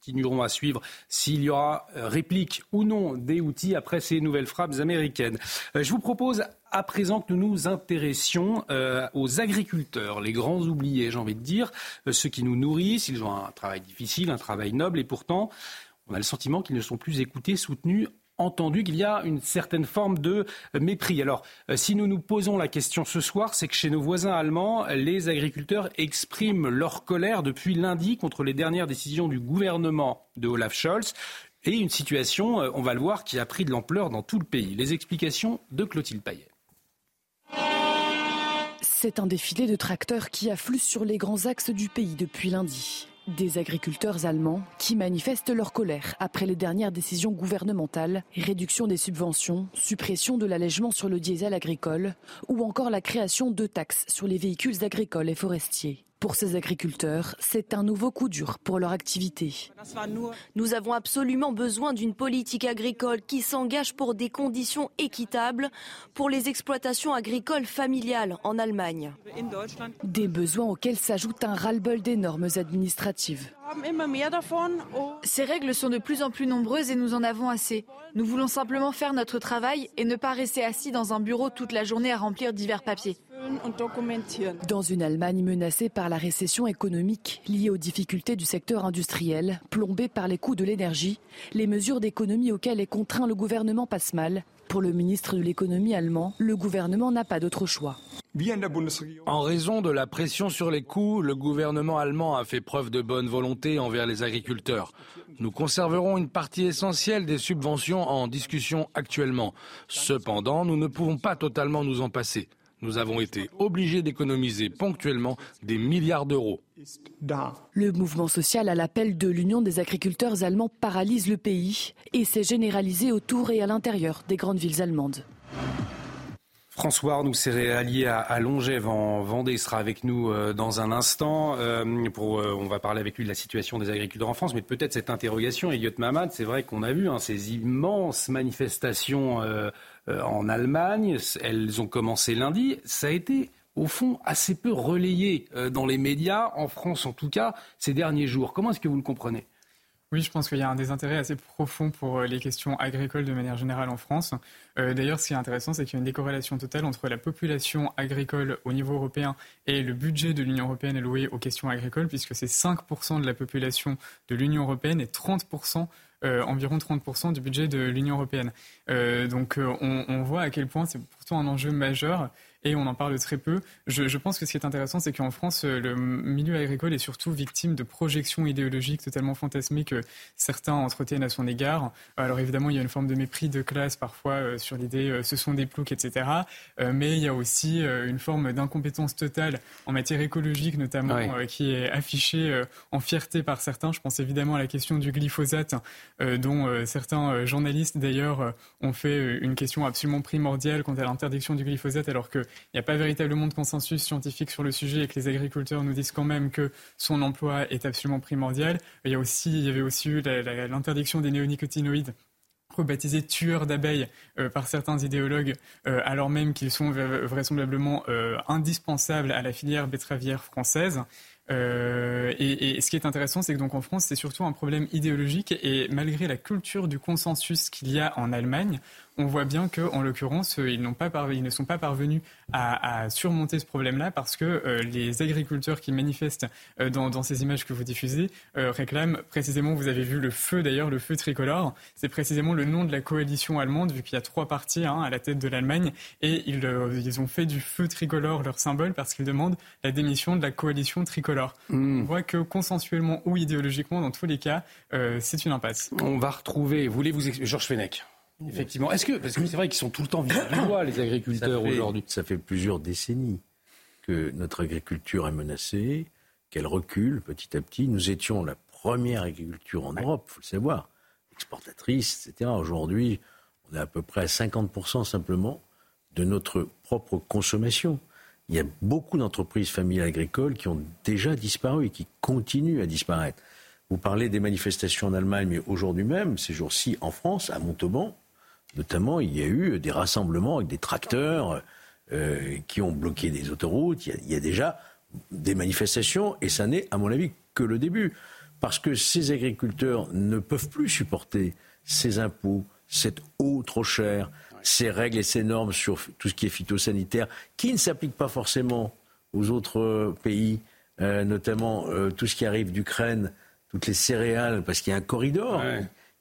S1: continuerons à suivre s'il y aura réplique ou non des outils après ces nouvelles frappes américaines. Je vous propose à présent que nous nous intéressions euh, aux agriculteurs, les grands oubliés, j'ai envie de dire, euh, ceux qui nous nourrissent. Ils ont un travail difficile, un travail noble, et pourtant, on a le sentiment qu'ils ne sont plus écoutés, soutenus entendus, qu'il y a une certaine forme de mépris. Alors, euh, si nous nous posons la question ce soir, c'est que chez nos voisins allemands, les agriculteurs expriment leur colère depuis lundi contre les dernières décisions du gouvernement de Olaf Scholz. Et une situation, on va le voir, qui a pris de l'ampleur dans tout le pays. Les explications de Clotilde Payet.
S16: C'est un défilé de tracteurs qui affluent sur les grands axes du pays depuis lundi. Des agriculteurs allemands qui manifestent leur colère après les dernières décisions gouvernementales, réduction des subventions, suppression de l'allègement sur le diesel agricole ou encore la création de taxes sur les véhicules agricoles et forestiers. Pour ces agriculteurs, c'est un nouveau coup dur pour leur activité.
S17: Nous avons absolument besoin d'une politique agricole qui s'engage pour des conditions équitables pour les exploitations agricoles familiales en Allemagne.
S16: Des besoins auxquels s'ajoute un ras-le-bol des normes administratives.
S18: Ces règles sont de plus en plus nombreuses et nous en avons assez. Nous voulons simplement faire notre travail et ne pas rester assis dans un bureau toute la journée à remplir divers papiers.
S16: Dans une Allemagne menacée par la récession économique liée aux difficultés du secteur industriel, plombée par les coûts de l'énergie, les mesures d'économie auxquelles est contraint le gouvernement passent mal. Pour le ministre de l'économie allemand, le gouvernement n'a pas d'autre choix.
S19: En raison de la pression sur les coûts, le gouvernement allemand a fait preuve de bonne volonté envers les agriculteurs. Nous conserverons une partie essentielle des subventions en discussion actuellement. Cependant, nous ne pouvons pas totalement nous en passer nous avons été obligés d'économiser ponctuellement des milliards d'euros.
S16: Le mouvement social à l'appel de l'Union des agriculteurs allemands paralyse le pays et s'est généralisé autour et à l'intérieur des grandes villes allemandes.
S1: François nous s'est allié à, Longève en Vendée. Il sera avec nous euh, dans un instant. Euh, pour, euh, on va parler avec lui de la situation des agriculteurs en France, mais peut-être cette interrogation, Elliot Mamad, c'est vrai qu'on a vu hein, ces immenses manifestations en Allemagne. Elles ont commencé lundi. Ça a été au fond assez peu relayé dans les médias, en France en tout cas, ces derniers jours. Comment est-ce que vous le comprenez?
S5: Oui, je pense qu'il y a un désintérêt assez profond pour les questions agricoles de manière générale en France. Euh, d'ailleurs, ce qui est intéressant, c'est qu'il y a une décorrélation totale entre la population agricole au niveau européen et le budget de l'Union européenne alloué aux questions agricoles, puisque c'est 5% de la population de l'Union européenne et 30%, euh, environ 30% du budget de l'Union européenne. Euh, donc on, on, voit à quel point c'est pourtant un enjeu majeur et on en parle très peu. Je, je pense que ce qui est intéressant, c'est qu'en France, le milieu agricole est surtout victime de projections idéologiques totalement fantasmées que certains entretiennent à son égard. Alors évidemment, il y a une forme de mépris de classe parfois sur l'idée euh, ce sont des ploucs, etc. Euh, mais il y a aussi euh, une forme d'incompétence totale en matière écologique, notamment, qui est affichée en fierté par certains. Je pense évidemment à la question du glyphosate, dont certains journalistes d'ailleurs ont fait une question absolument primordiale quant à l'interdiction du glyphosate, alors qu'il n'y a pas véritablement de consensus scientifique sur le sujet et que les agriculteurs nous disent quand même que son emploi est absolument primordial. Il y, a aussi, il avait aussi eu l'interdiction des néonicotinoïdes rebaptisés tueurs d'abeilles euh, par certains idéologues, euh, alors même qu'ils sont vraisemblablement euh, indispensables à la filière betteravière française. et, et, ce qui est intéressant, c'est que donc en France, c'est surtout un problème idéologique et malgré la culture du consensus qu'il y a en Allemagne, on voit bien qu'en l'occurrence, ils, pas ils, ne sont pas parvenus à, surmonter ce problème-là parce que euh, les agriculteurs qui manifestent euh, dans, ces images que vous diffusez euh, réclament précisément, vous avez vu le feu d'ailleurs, le feu tricolore, c'est précisément le nom de la coalition allemande vu qu'il y a trois partis hein, à la tête de l'Allemagne et ils, ils, ont fait du feu tricolore leur symbole parce qu'ils demandent la démission de la coalition tricolore. Hmm. On voit que consensuellement ou idéologiquement, dans tous les cas, c'est une impasse.
S1: On va retrouver, voulez-vous, Georges Fenech Effectivement. Est-ce que, parce que c'est vrai qu'ils sont tout le temps visés du doigt, les agriculteurs aujourd'hui.
S3: Ça fait plusieurs décennies que notre agriculture est menacée, qu'elle recule petit à petit. Nous étions la première agriculture en Europe, il faut le savoir, exportatrice, etc. Aujourd'hui, on est à peu près à 50% simplement de notre propre consommation. Il y a beaucoup d'entreprises familiales agricoles qui ont déjà disparu et qui continuent à disparaître. Vous parlez des manifestations en Allemagne, mais aujourd'hui même, ces jours-ci en France, à Montauban, Notamment, il y a eu des rassemblements avec des tracteurs euh, qui ont bloqué des autoroutes. Il y, a, déjà des manifestations et ça n'est, à mon avis, que le début. Parce que ces agriculteurs ne peuvent plus supporter ces impôts, cette eau trop chère, ces règles et ces normes sur tout ce qui est phytosanitaire, qui ne s'appliquent pas forcément aux autres pays, euh, notamment euh, tout ce qui arrive d'Ukraine, toutes les céréales, parce qu'il y a un corridor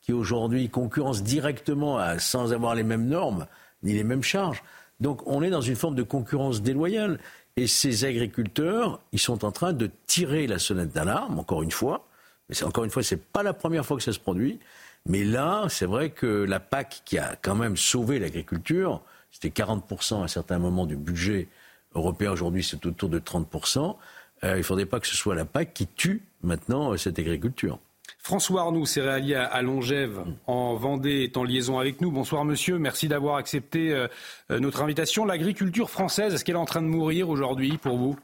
S3: qui aujourd'hui concurrence directement sans avoir les mêmes normes ni les mêmes charges. Donc on est dans une forme de concurrence déloyale. Et ces agriculteurs, ils sont en train de tirer la sonnette d'alarme, encore une fois. Mais encore une fois, ce n'est pas la première fois que ça se produit. Mais là, c'est vrai que la PAC, qui a quand même sauvé l'agriculture, c'était 40% à un certain moment du budget européen, aujourd'hui c'est autour de 30%, euh, il ne faudrait pas que ce soit la PAC qui tue maintenant cette agriculture.
S1: François Arnoux, céréalier à Longève, en Vendée, est en liaison avec nous. Bonsoir monsieur, merci d'avoir accepté euh, euh, notre invitation. L'agriculture française, est-ce qu'elle est en train de mourir aujourd'hui pour vous?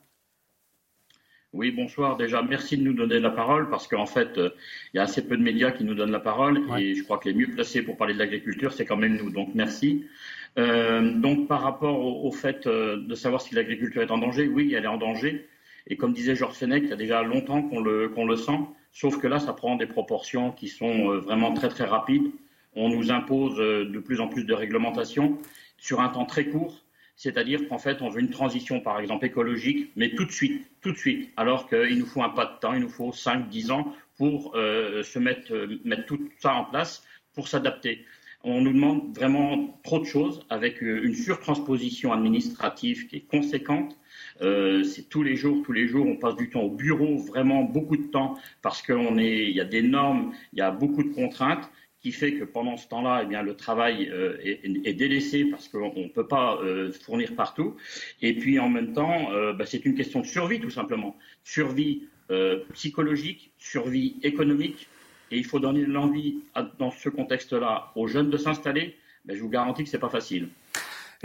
S20: Oui, bonsoir. Déjà, merci de nous donner la parole parce qu'en fait, euh, il y a assez peu de médias qui nous donnent la parole et je crois que les mieux placés pour parler de l'agriculture, c'est quand même nous. Donc, merci. donc, par rapport au, fait de savoir si l'agriculture est en danger, oui, elle est en danger. Et comme disait Georges Fenech, il y a déjà longtemps qu'on le, qu'on le sent. Sauf que là, ça prend des proportions qui sont euh, vraiment très très rapides. On nous impose euh, de plus en plus de réglementations sur un temps très court. C'est-à-dire qu'en fait, on veut une transition, par exemple, écologique, mais tout de suite, tout de suite, alors qu'il nous faut un pas de temps, il nous faut 5, 10 ans pour euh, se mettre, mettre tout ça en place, pour s'adapter. On nous demande vraiment trop de choses avec une surtransposition administrative qui est conséquente euh, c'est tous les jours, tous les jours, on passe du temps au bureau, vraiment beaucoup de temps, parce qu'il y a des normes, il y a beaucoup de contraintes qui fait que pendant ce temps-là, eh le travail euh, est, délaissé parce qu'on ne peut pas euh, fournir partout. Et puis en même temps, bah, c'est une question de survie tout simplement. Survie psychologique, survie économique. Et il faut donner l'envie dans ce contexte-là aux jeunes de s'installer. Mais je vous garantis que ce n'est pas facile.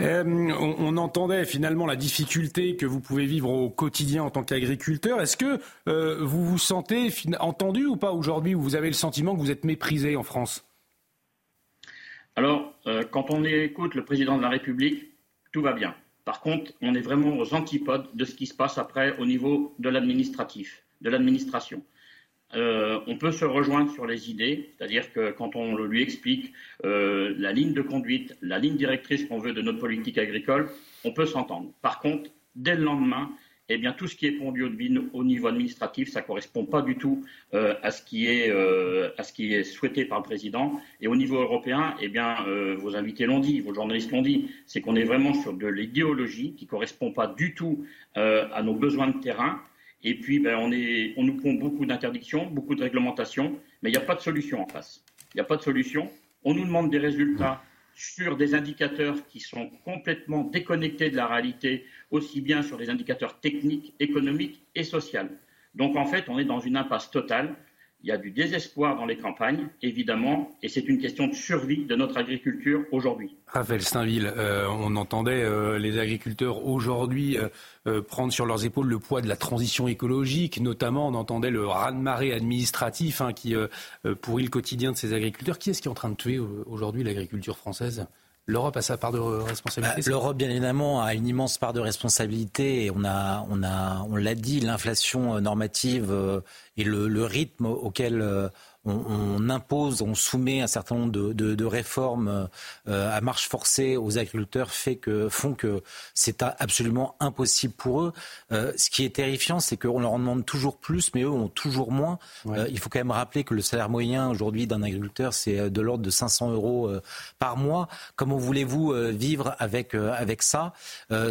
S1: Euh, on, entendait finalement la difficulté que vous pouvez vivre au quotidien en tant qu'agriculteur. Est-ce que euh, vous vous sentez entendu ou pas aujourd'hui, ou vous avez le sentiment que vous êtes méprisé en France?
S20: Alors, euh, quand on écoute le président de la République, tout va bien. Par contre, on est vraiment aux antipodes de ce qui se passe après au niveau de l'administratif, de l'administration. Euh, on peut se rejoindre sur les idées, c'est-à-dire que quand on lui explique euh, la ligne de conduite, la ligne directrice qu'on veut de notre politique agricole, on peut s'entendre. Par contre, dès le lendemain, eh bien, tout ce qui est pondu au niveau administratif, ça ne correspond pas du tout euh, à, ce qui est, à ce qui est souhaité par le président. Et au niveau européen, eh bien, vos invités l'ont dit, vos journalistes l'ont dit, c'est qu'on est vraiment sur de l'idéologie qui ne correspond pas du tout à nos besoins de terrain et puis, ben, on, nous pond beaucoup d'interdictions, beaucoup de réglementations, mais il n'y a pas de solution en face. Il n'y a pas de solution. On nous demande des résultats sur des indicateurs qui sont complètement déconnectés de la réalité, aussi bien sur des indicateurs techniques, économiques et sociaux. Donc en fait, on est dans une impasse totale il y a du désespoir dans les campagnes, évidemment, et c'est une question de survie de notre agriculture aujourd'hui.
S1: Raphaël Steinville, euh, on entendait euh, les agriculteurs aujourd'hui euh, prendre sur leurs épaules le poids de la transition écologique, notamment on entendait le raz-de-marée administratif hein, qui pourrit le quotidien de ces agriculteurs. Qui est-ce qui est en train de tuer aujourd'hui l'agriculture française? L'Europe a sa part de responsabilité.
S11: Bah, L'Europe, bien évidemment, a une immense part de responsabilité. Et on a, on a, on l'a dit, l'inflation normative et le, le rythme auquel on, impose, on soumet un certain nombre de, réformes euh, à marche forcée aux agriculteurs fait que, font que c'est absolument impossible pour eux. Euh, ce qui est terrifiant, c'est qu'on leur en demande toujours plus, mais eux ont toujours moins. Euh, il faut quand même rappeler que le salaire moyen aujourd'hui d'un agriculteur, c'est de l'ordre de 500 euros par mois. Comment voulez-vous vivre avec, avec ça?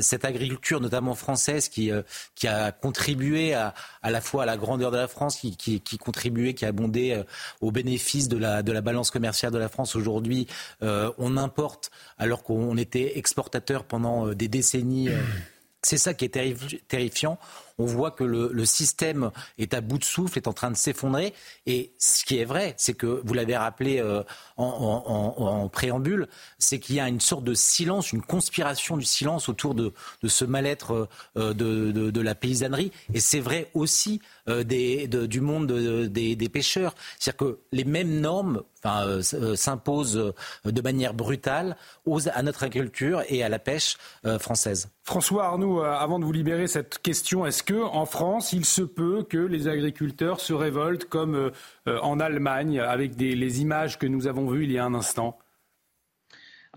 S11: Cette agriculture, notamment française, qui, qui a contribué à, à la fois à la grandeur de la France, qui, qui, qui contribuait, qui a abondé au bénéfice de la, balance commerciale de la France aujourd'hui, euh, on importe alors qu'on était exportateur pendant euh, des décennies. Euh, c'est ça qui est terrifiant on voit que le, système est à bout de souffle, est en train de s'effondrer. Et ce qui est vrai, c'est que, vous l'avez rappelé euh, en, préambule, c'est qu'il y a une sorte de silence, une conspiration du silence autour de, ce mal-être euh, de, la paysannerie. Et c'est vrai aussi euh, du monde des, pêcheurs. C'est-à-dire que les mêmes normes s'imposent de manière brutale à notre agriculture et à la pêche française.
S1: François Arnoux, avant de vous libérer cette question, que en France, il se peut que les agriculteurs se révoltent comme euh, euh, en Allemagne, avec les images que nous avons vues il y a un instant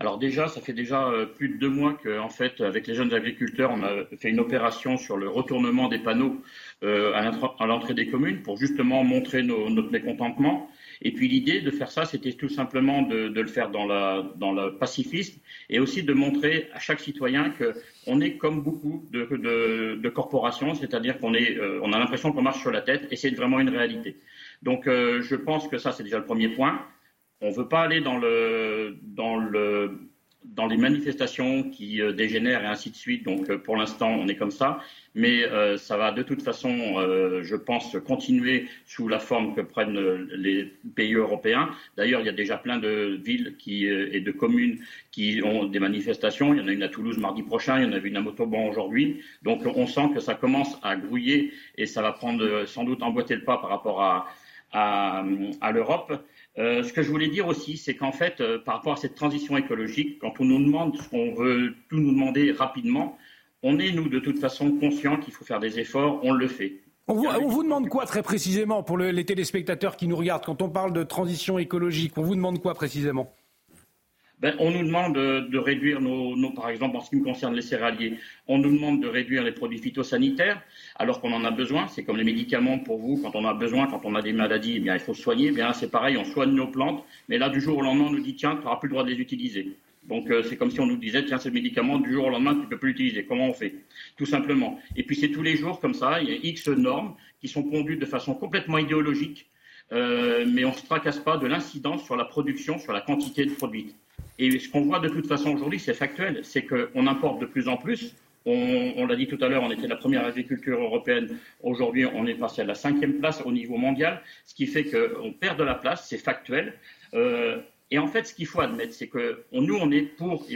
S20: alors déjà, ça fait déjà euh, plus de deux mois qu'en fait, avec les jeunes agriculteurs, on a fait une opération sur le retournement des panneaux à l'entrée des communes pour justement montrer notre mécontentement. Et puis l'idée de faire ça, c'était tout simplement de, le faire dans, la, dans le pacifisme et aussi de montrer à chaque citoyen qu'on est comme beaucoup de, corporations, c'est-à-dire qu'on euh, a l'impression qu'on marche sur la tête et c'est vraiment une réalité. Donc euh, je pense que ça, c'est déjà le premier point. On ne veut pas aller dans le, dans le dans les manifestations qui euh, dégénèrent et ainsi de suite. Donc pour l'instant, on est comme ça mais euh, ça va de toute façon, euh, je pense, continuer sous la forme que prennent les pays européens. D'ailleurs, il y a déjà plein de villes euh, et de communes qui ont des manifestations. Il y en a une à Toulouse mardi prochain, il y en a une à Montauban aujourd'hui. Donc on sent que ça commence à grouiller et ça va prendre sans doute emboîter le pas par rapport à l'Europe. Euh, ce que je voulais dire aussi, c'est qu'en fait, par rapport à cette transition écologique, quand on nous demande ce qu'on veut tout nous demander rapidement, on est, nous, de toute façon, conscients qu'il faut faire des efforts, on le fait.
S1: On vous, demande quoi très précisément pour les téléspectateurs qui nous regardent quand on parle de transition écologique On vous demande quoi précisément?
S20: Ben, on nous demande de, réduire nos, par exemple, en ce qui me concerne les céréaliers, on nous demande de réduire les produits phytosanitaires, alors qu'on en a besoin. C'est comme les médicaments pour vous, quand on a besoin, quand on a des maladies, eh bien, il faut soigner. Eh bien, c'est pareil, on soigne nos plantes, mais là, du jour au lendemain, on nous dit, tiens, tu n'auras plus le droit de les utiliser. Donc euh, c'est comme si on nous disait, tiens, ce médicament, du jour au lendemain, tu ne peux plus l'utiliser. Comment on fait? Tout simplement. Et puis c'est tous les jours comme ça, il y a X normes qui sont pondues de façon complètement idéologique, euh, mais on ne se tracasse pas de l'incidence sur la production, sur la quantité de produits. Et ce qu'on voit de toute façon aujourd'hui, c'est factuel, c'est qu'on importe de plus en plus. On, l'a dit tout à l'heure, on était la première agriculture européenne. Aujourd'hui, on est passé à la cinquième place au niveau mondial, ce qui fait qu'on perd de la place, c'est factuel. Euh, et en fait, ce qu'il faut admettre, c'est que nous, on est pour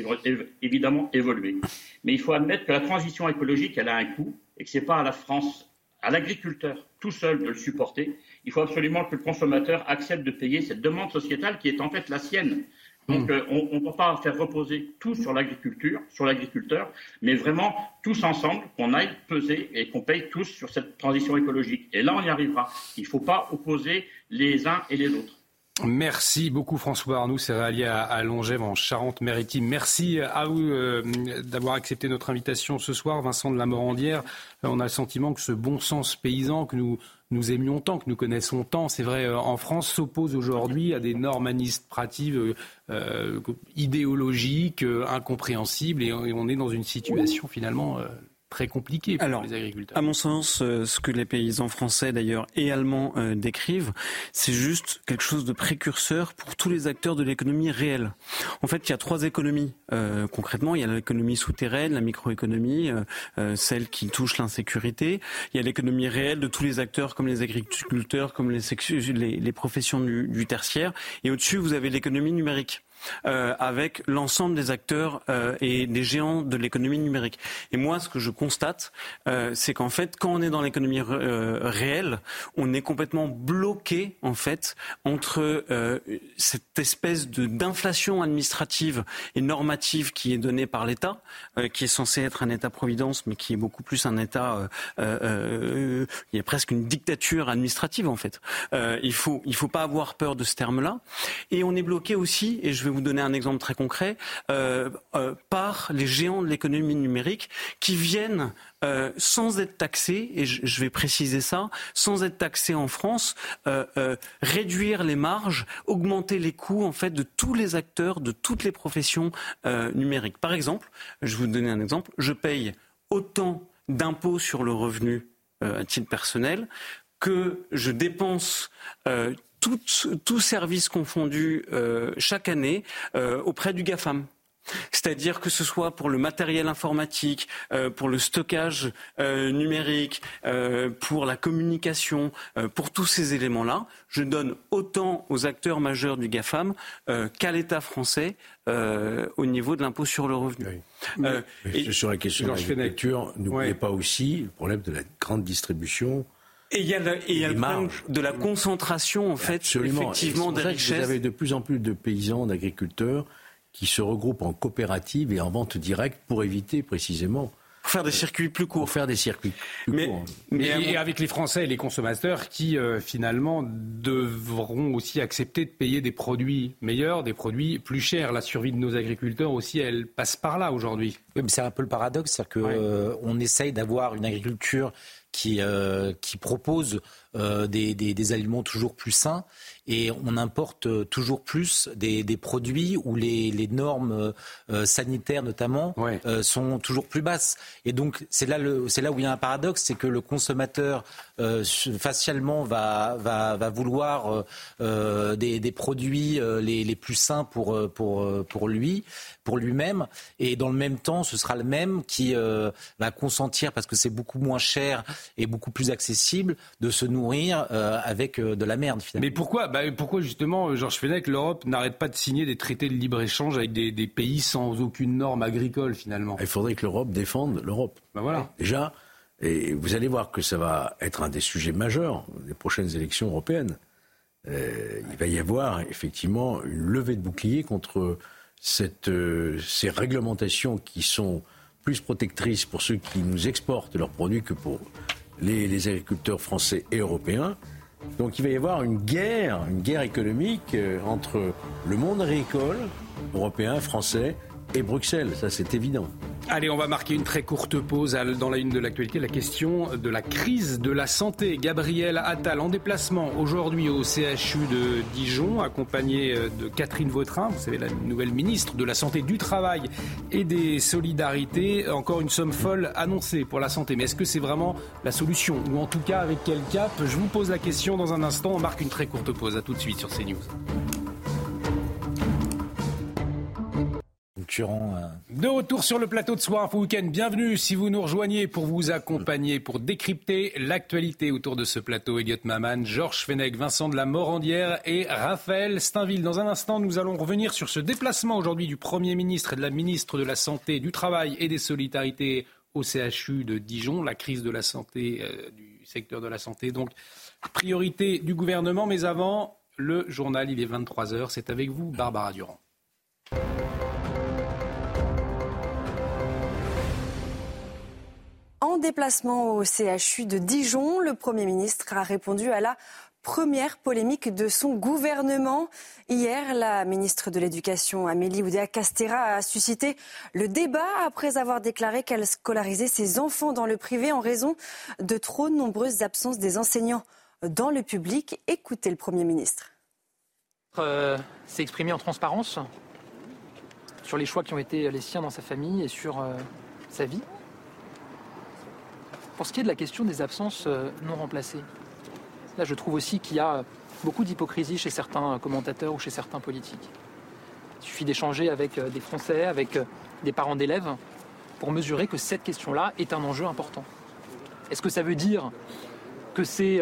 S20: évidemment évoluer. Mais il faut admettre que la transition écologique, elle a un coût et que ce n'est pas à la France, à l'agriculteur tout seul de le supporter. Il faut absolument que le consommateur accepte de payer cette demande sociétale qui est en fait la sienne. Donc, hmm. euh, on ne peut pas faire reposer tout sur l'agriculture, sur l'agriculteur, mais vraiment tous ensemble, qu'on aille peser et qu'on paye tous sur cette transition écologique. Et là, on y arrivera. Il ne faut pas opposer les uns et les autres.
S1: Merci beaucoup François Arnoux, céréalier à, à Longève en Charente-Maritime. Merci à vous euh, d'avoir accepté notre invitation ce soir, Vincent de la Morandière. On a le sentiment que ce bon sens paysan que nous nous aimions tant, que nous connaissons tant, c'est vrai, euh, en France, s'oppose aujourd'hui à des normes administratives idéologiques, incompréhensibles, et, on est dans une situation finalement très compliqué pour les agriculteurs.
S21: À mon sens, euh, ce que les paysans français d'ailleurs et allemands euh, décrivent, c'est juste quelque chose de précurseur pour tous les acteurs de l'économie réelle. En fait, il y a trois économies euh, concrètement. Il y a l'économie souterraine, la microéconomie, celle qui touche l'insécurité. Il y a l'économie réelle de tous les acteurs comme les agriculteurs, comme les, les, les professions du, du tertiaire. Et au-dessus, vous avez l'économie numérique. Avec l'ensemble des acteurs et des géants de l'économie numérique. Et moi, ce que je constate, c'est qu'en fait, quand on est dans l'économie réelle, on est complètement bloqué en fait entre cette espèce d'inflation administrative et normative qui est donnée par l'État, qui est censé être un État-providence, mais qui est beaucoup plus un État, il y a presque une dictature administrative en fait. il faut, il faut pas avoir peur de ce terme-là. Et on est bloqué aussi, et je vais vous donner un exemple très concret, euh, euh, par les géants de l'économie numérique qui viennent euh, sans être taxés, et je, vais préciser ça, sans être taxés en France, réduire les marges, augmenter les coûts en fait de tous les acteurs, de toutes les professions numériques. Par exemple, je vais vous donner un exemple, je paye autant d'impôts sur le revenu à titre personnel que je dépense tout, service confondu euh, chaque année euh, auprès du GAFAM. C'est-à-dire que ce soit pour le matériel informatique, pour le stockage numérique, pour la communication, pour tous ces éléments-là, je donne autant aux acteurs majeurs du GAFAM qu'à l'État français au niveau de l'impôt sur le revenu.
S3: et, sur la question de l'agriculture, n'oubliez pas aussi le problème de la grande distribution
S21: et il y a, le problème de la concentration, en fait, effectivement, des richesses.
S3: Vous avez de plus en plus de paysans, d'agriculteurs qui se regroupent en coopératives et en vente directe pour éviter précisément
S21: pour faire des circuits plus courts. Pour
S3: faire des circuits plus
S1: mais,
S3: courts.
S1: Mais et avec les Français et les consommateurs qui, euh, finalement, devront aussi accepter de payer des produits meilleurs, des produits plus chers. La survie de nos agriculteurs aussi, elle passe par là aujourd'hui.
S11: Oui, mais c'est un peu le paradoxe, c'est-à-dire qu'on euh, essaye d'avoir une agriculture qui, euh, qui propose euh, des, des, des, aliments toujours plus sains et on importe euh, toujours plus des, des produits où les, les normes euh, sanitaires notamment sont toujours plus basses. Et donc c'est là, le, c'est là où il y a un paradoxe, c'est que le consommateur facialement va, va, va vouloir des, des, produits les, les, plus sains pour, pour, pour lui, pour lui-même, et dans le même temps, ce sera le même qui va consentir parce que c'est beaucoup moins cher et beaucoup plus accessible de se nourrir avec de la merde finalement.
S1: Mais pourquoi bah, pourquoi justement, Georges Fenech, l'Europe n'arrête pas de signer des traités de libre-échange avec des, pays sans aucune norme agricole finalement?
S3: Il faudrait que l'Europe défende l'Europe.
S1: Ben voilà.
S3: Déjà, et vous allez voir que ça va être un des sujets majeurs des prochaines élections européennes. Euh, il va y avoir effectivement une levée de bouclier contre euh, ces réglementations qui sont plus protectrices pour ceux qui nous exportent leurs produits que pour les agriculteurs français et européens. Donc il va y avoir une guerre, une guerre économique euh, entre le monde agricole européen, français et Bruxelles, ça c'est évident.
S1: Allez, on va marquer une très courte pause dans la une de l'actualité. La question de la crise de la santé. Gabriel Attal en déplacement aujourd'hui au CHU de Dijon, accompagné euh, de Catherine Vautrin, vous savez, la nouvelle ministre de la Santé, du Travail et des Solidarités. Encore une somme folle annoncée pour la santé. Mais est-ce que c'est vraiment la solution? Ou en tout cas, avec quel cap? Je vous pose la question dans un instant. On marque une très courte pause. À tout de suite sur CNews.
S11: Euh.
S1: De retour sur le plateau de Soir Info Week-end. Bienvenue si vous nous rejoignez pour vous accompagner, pour décrypter l'actualité autour de ce plateau. Elliot Maman, Georges Fenech, Vincent de la Morandière et Raphaël Steinville. Dans un instant, nous allons revenir sur ce déplacement aujourd'hui du Premier ministre et de la ministre de la Santé, du Travail et des Solidarités au CHU de Dijon. La crise de la santé, euh, du secteur de la santé. Donc, priorité du gouvernement. Mais avant, le journal, il est 23h. C'est avec vous, Barbara Durand.
S4: En déplacement au CHU de Dijon, le Premier ministre a répondu à la première polémique de son gouvernement. Hier, la ministre de l'Éducation, Amélie Oudéa-Castera, a suscité le débat après avoir déclaré qu'elle scolarisait ses enfants dans le privé en raison de trop nombreuses absences des enseignants dans le public. Écoutez le Premier ministre.
S14: Euh, s'est exprimé en transparence sur les choix qui ont été les siens dans sa famille et sur euh, sa vie. Pour ce qui est de la question des absences euh, non remplacées, là je trouve aussi qu'il y a beaucoup d'hypocrisie chez certains commentateurs ou chez certains politiques. Il suffit d'échanger avec euh, des Français, avec euh, des parents d'élèves, pour mesurer que cette question-là est un enjeu important. Est-ce que ça veut dire que c'est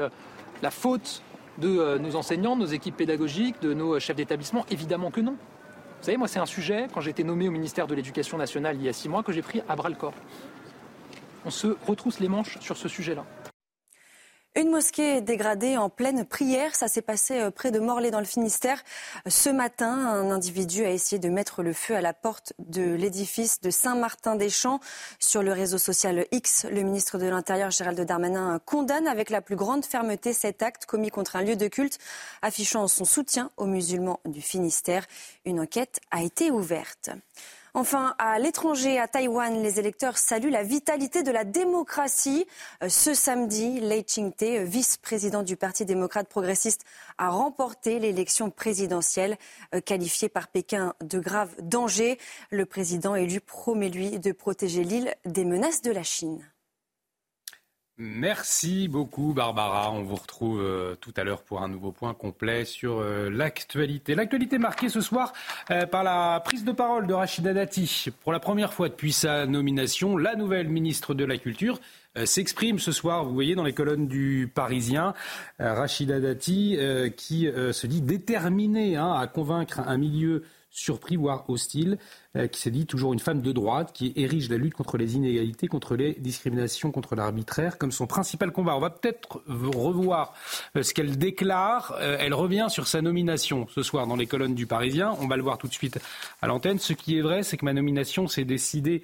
S14: la faute de nos enseignants, de nos équipes pédagogiques, de nos chefs d'établissement? Évidemment que non. Vous savez, moi, c'est un sujet, quand j'ai été nommé au ministère de l'Éducation nationale il y a six mois, que j'ai pris à bras le corps. On se retrousse les manches sur ce sujet-là.
S4: Une mosquée dégradée en pleine prière, ça s'est passé euh, près de Morlaix dans le Finistère. Ce matin, un individu a essayé de mettre le feu à la porte de l'édifice de Saint-Martin-des-Champs. Sur le réseau social X, le ministre de l'Intérieur Gérald Darmanin condamne avec la plus grande fermeté cet acte commis contre un lieu de culte, affichant son soutien aux musulmans du Finistère. Une enquête a été ouverte. Enfin, à l'étranger, à Taïwan, les électeurs saluent la vitalité de la démocratie. Euh, ce samedi, Lei Ching-te, vice-président du Parti démocrate progressiste, a remporté l'élection présidentielle euh, qualifiée par Pékin de grave danger. Le président élu promet, lui, de protéger l'île des menaces de la Chine.
S1: Merci beaucoup Barbara. On vous retrouve euh, tout à l'heure pour un nouveau point complet sur euh, l'actualité. L'actualité marquée ce soir euh, par la prise de parole de Rachida Dati. Pour la première fois depuis sa nomination, la nouvelle ministre de la Culture s'exprime ce soir, vous voyez dans les colonnes du Parisien, Rachida Dati qui se dit déterminée hein, à convaincre un milieu surpris, voire hostile, euh, qui s'est dit toujours une femme de droite, qui érige la lutte contre les inégalités, contre les discriminations, contre l'arbitraire comme son principal combat. On va peut-être revoir euh, ce qu'elle déclare. Euh, elle revient sur sa nomination ce soir dans les colonnes du Parisien. On va le voir tout de suite à l'antenne. Ce qui est vrai, c'est que ma nomination s'est décidée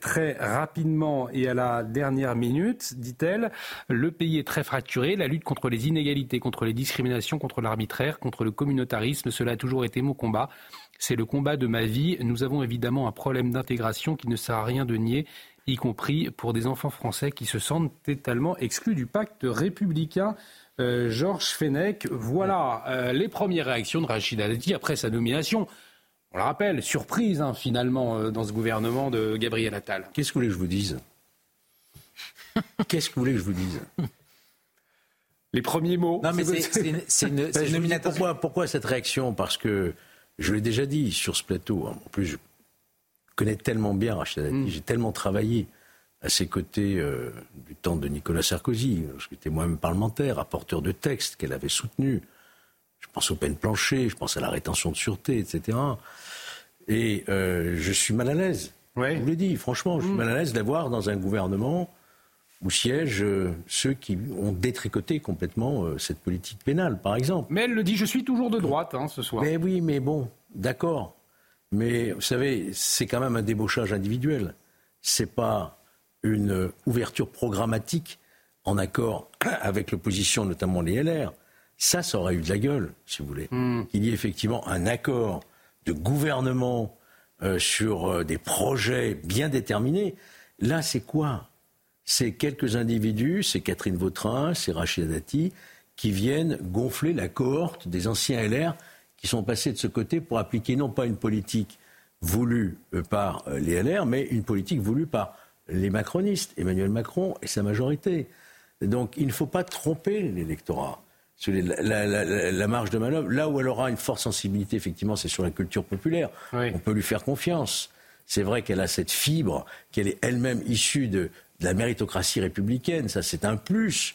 S1: très rapidement et à la dernière minute, dit-elle. Le pays est très fracturé. La lutte contre les inégalités, contre les discriminations, contre l'arbitraire, contre le communautarisme, cela a toujours été mon combat. C'est le combat de ma vie. Nous avons évidemment un problème d'intégration qui ne sert à rien de nier, y compris pour des enfants français qui se sentent totalement exclus du pacte républicain. Euh, Georges Fenech, voilà euh, les premières réactions de Rachid Dati après sa nomination. On le rappelle, surprise hein, finalement euh, dans ce gouvernement de Gabriel Attal.
S3: Qu'est-ce que vous voulez que je vous dise Qu'est-ce que vous voulez que je vous dise
S1: Les premiers mots.
S3: Non, mais *laughs* c'est une, nomination. Pourquoi, pourquoi cette réaction? Parce que je l'ai déjà dit sur ce plateau. Hein. En plus, je connais tellement bien Rachida Dati, mm. j'ai tellement travaillé à ses côtés euh, du temps de Nicolas Sarkozy, j'étais moi-même parlementaire, rapporteur de textes qu'elle avait soutenus. Je pense aux peines planchées, je pense à la rétention de sûreté, etc. Et euh, je suis mal à l'aise. Je vous l'ai dit, franchement, je suis mm. mal à l'aise d'avoir dans un gouvernement où siègent euh, ceux qui ont détricoté complètement euh, cette politique pénale, par exemple.
S1: Mais elle le dit, je suis toujours de droite hein, ce soir.
S3: Mais oui, mais bon, d'accord. Mais vous savez, c'est quand même un débauchage individuel. C'est pas une ouverture programmatique en accord *clears throat* avec l'opposition, notamment les LR. Ça, ça aurait eu de la gueule, si vous voulez. Hmm. Qu'il y ait effectivement un accord de gouvernement euh, sur des projets bien déterminés. Là, c'est quoi? C'est quelques individus, c'est Catherine Vautrin, c'est Rachida Dati, qui viennent gonfler la cohorte des anciens LR qui sont passés de ce côté pour appliquer non pas une politique voulue euh, par euh, les LR, mais une politique voulue par les macronistes, Emmanuel Macron et sa majorité. Donc il ne faut pas tromper l'électorat. La, marge de manœuvre, là où elle aura une forte sensibilité, effectivement, c'est sur la culture populaire. On peut lui faire confiance. C'est vrai qu'elle a cette fibre, qu'elle est elle-même issue de, de la méritocratie républicaine. Ça, c'est un plus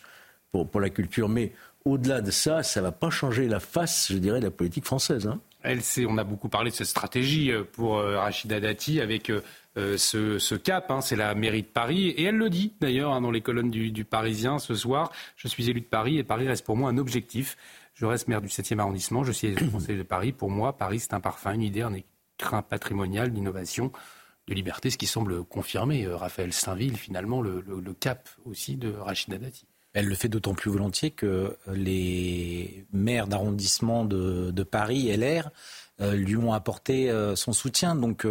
S3: pour, la culture. Mais au-delà de ça, ça ne va pas changer la face, je dirais, de la politique française. Hein.
S1: On a beaucoup parlé de cette stratégie euh, pour euh, Rachida Dati avec euh, ce, cap, hein, c'est la mairie de Paris. Et elle le dit d'ailleurs hein, dans les colonnes du, Parisien ce soir. Je suis élu de Paris et Paris reste pour moi un objectif. Je reste maire du 7e arrondissement, je suis conseiller de Paris. Pour moi, Paris, c'est un parfum, une idée, un écrin patrimonial d'innovation de liberté, ce qui semble confirmer, euh, Raphaël Steinville, finalement, le, cap aussi de Rachida Dati.
S11: Elle le fait d'autant plus volontiers que les maires d'arrondissement de, Paris, LR, euh, lui ont apporté euh, son soutien. Donc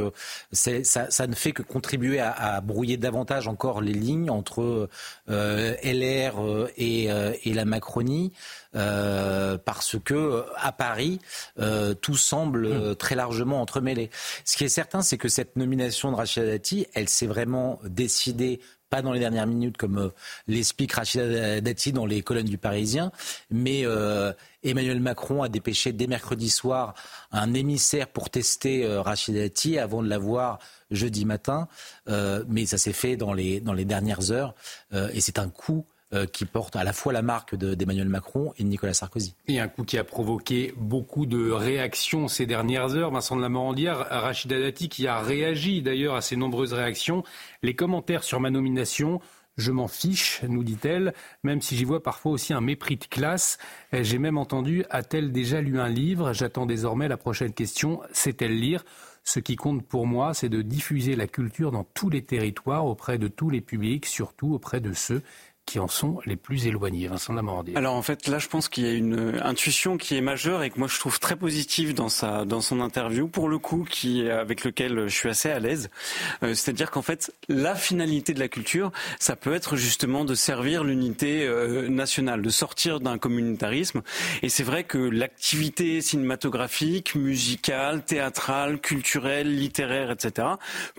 S11: ça, ne fait que contribuer à, brouiller davantage encore les lignes entre LR et, et, la Macronie. Euh, parce que euh, à Paris, euh, tout semble hmm. très largement entremêlé. Ce qui est certain, c'est que cette nomination de Rachida Dati, elle s'est vraiment décidée pas dans les dernières minutes comme l'explique Rachida Dati dans les colonnes du Parisien, mais Emmanuel Macron a dépêché dès mercredi soir un émissaire pour tester Rachida Dati avant de la voir jeudi matin, mais ça s'est fait dans les, dans les dernières heures et c'est un coup euh, qui porte à la fois la marque d'Emmanuel Macron et de Nicolas Sarkozy.
S1: Et un coup qui a provoqué beaucoup de réactions ces dernières heures. Vincent de la Morandière, Rachida Dati qui a réagi d'ailleurs à ces nombreuses réactions. Les commentaires sur ma nomination je m'en fiche, nous dit-elle, même si j'y vois parfois aussi un mépris de classe. J'ai même entendu, a-t-elle déjà lu un livre? J'attends désormais la prochaine question, sait-elle lire? Ce qui compte pour moi, c'est de diffuser la culture dans tous les territoires, auprès de tous les publics, surtout auprès de ceux qui en sont les plus éloignés. Vincent Lamordier.
S21: Alors en fait, là, je pense qu'il y a une intuition qui est majeure et que moi je trouve très positive dans sa dans son interview, pour le coup, qui avec lequel je suis assez à l'aise. Euh, c'est-à-dire qu'en fait, la finalité de la culture, ça peut être justement de servir l'unité euh, nationale, de sortir d'un communautarisme. Et c'est vrai que l'activité cinématographique, musicale, théâtrale, culturelle, littéraire, etc.,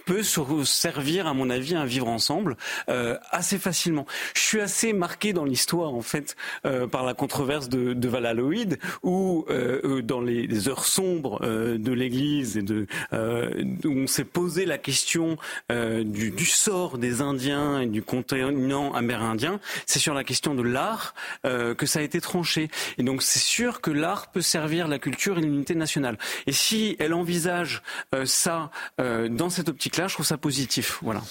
S21: peut se servir, à mon avis, à vivre ensemble euh, assez facilement. Je suis assez marqué dans l'histoire en fait euh, par la controverse de, de Valaloïde, où euh, euh, dans les, heures sombres de l'Église et où on s'est posé la question du, du, sort des Indiens et du continent amérindien, c'est sur la question de l'art que ça a été tranché. Et donc c'est sûr que l'art peut servir la culture et l'unité nationale. Et si elle envisage ça dans cette optique-là, je trouve ça positif. Voilà.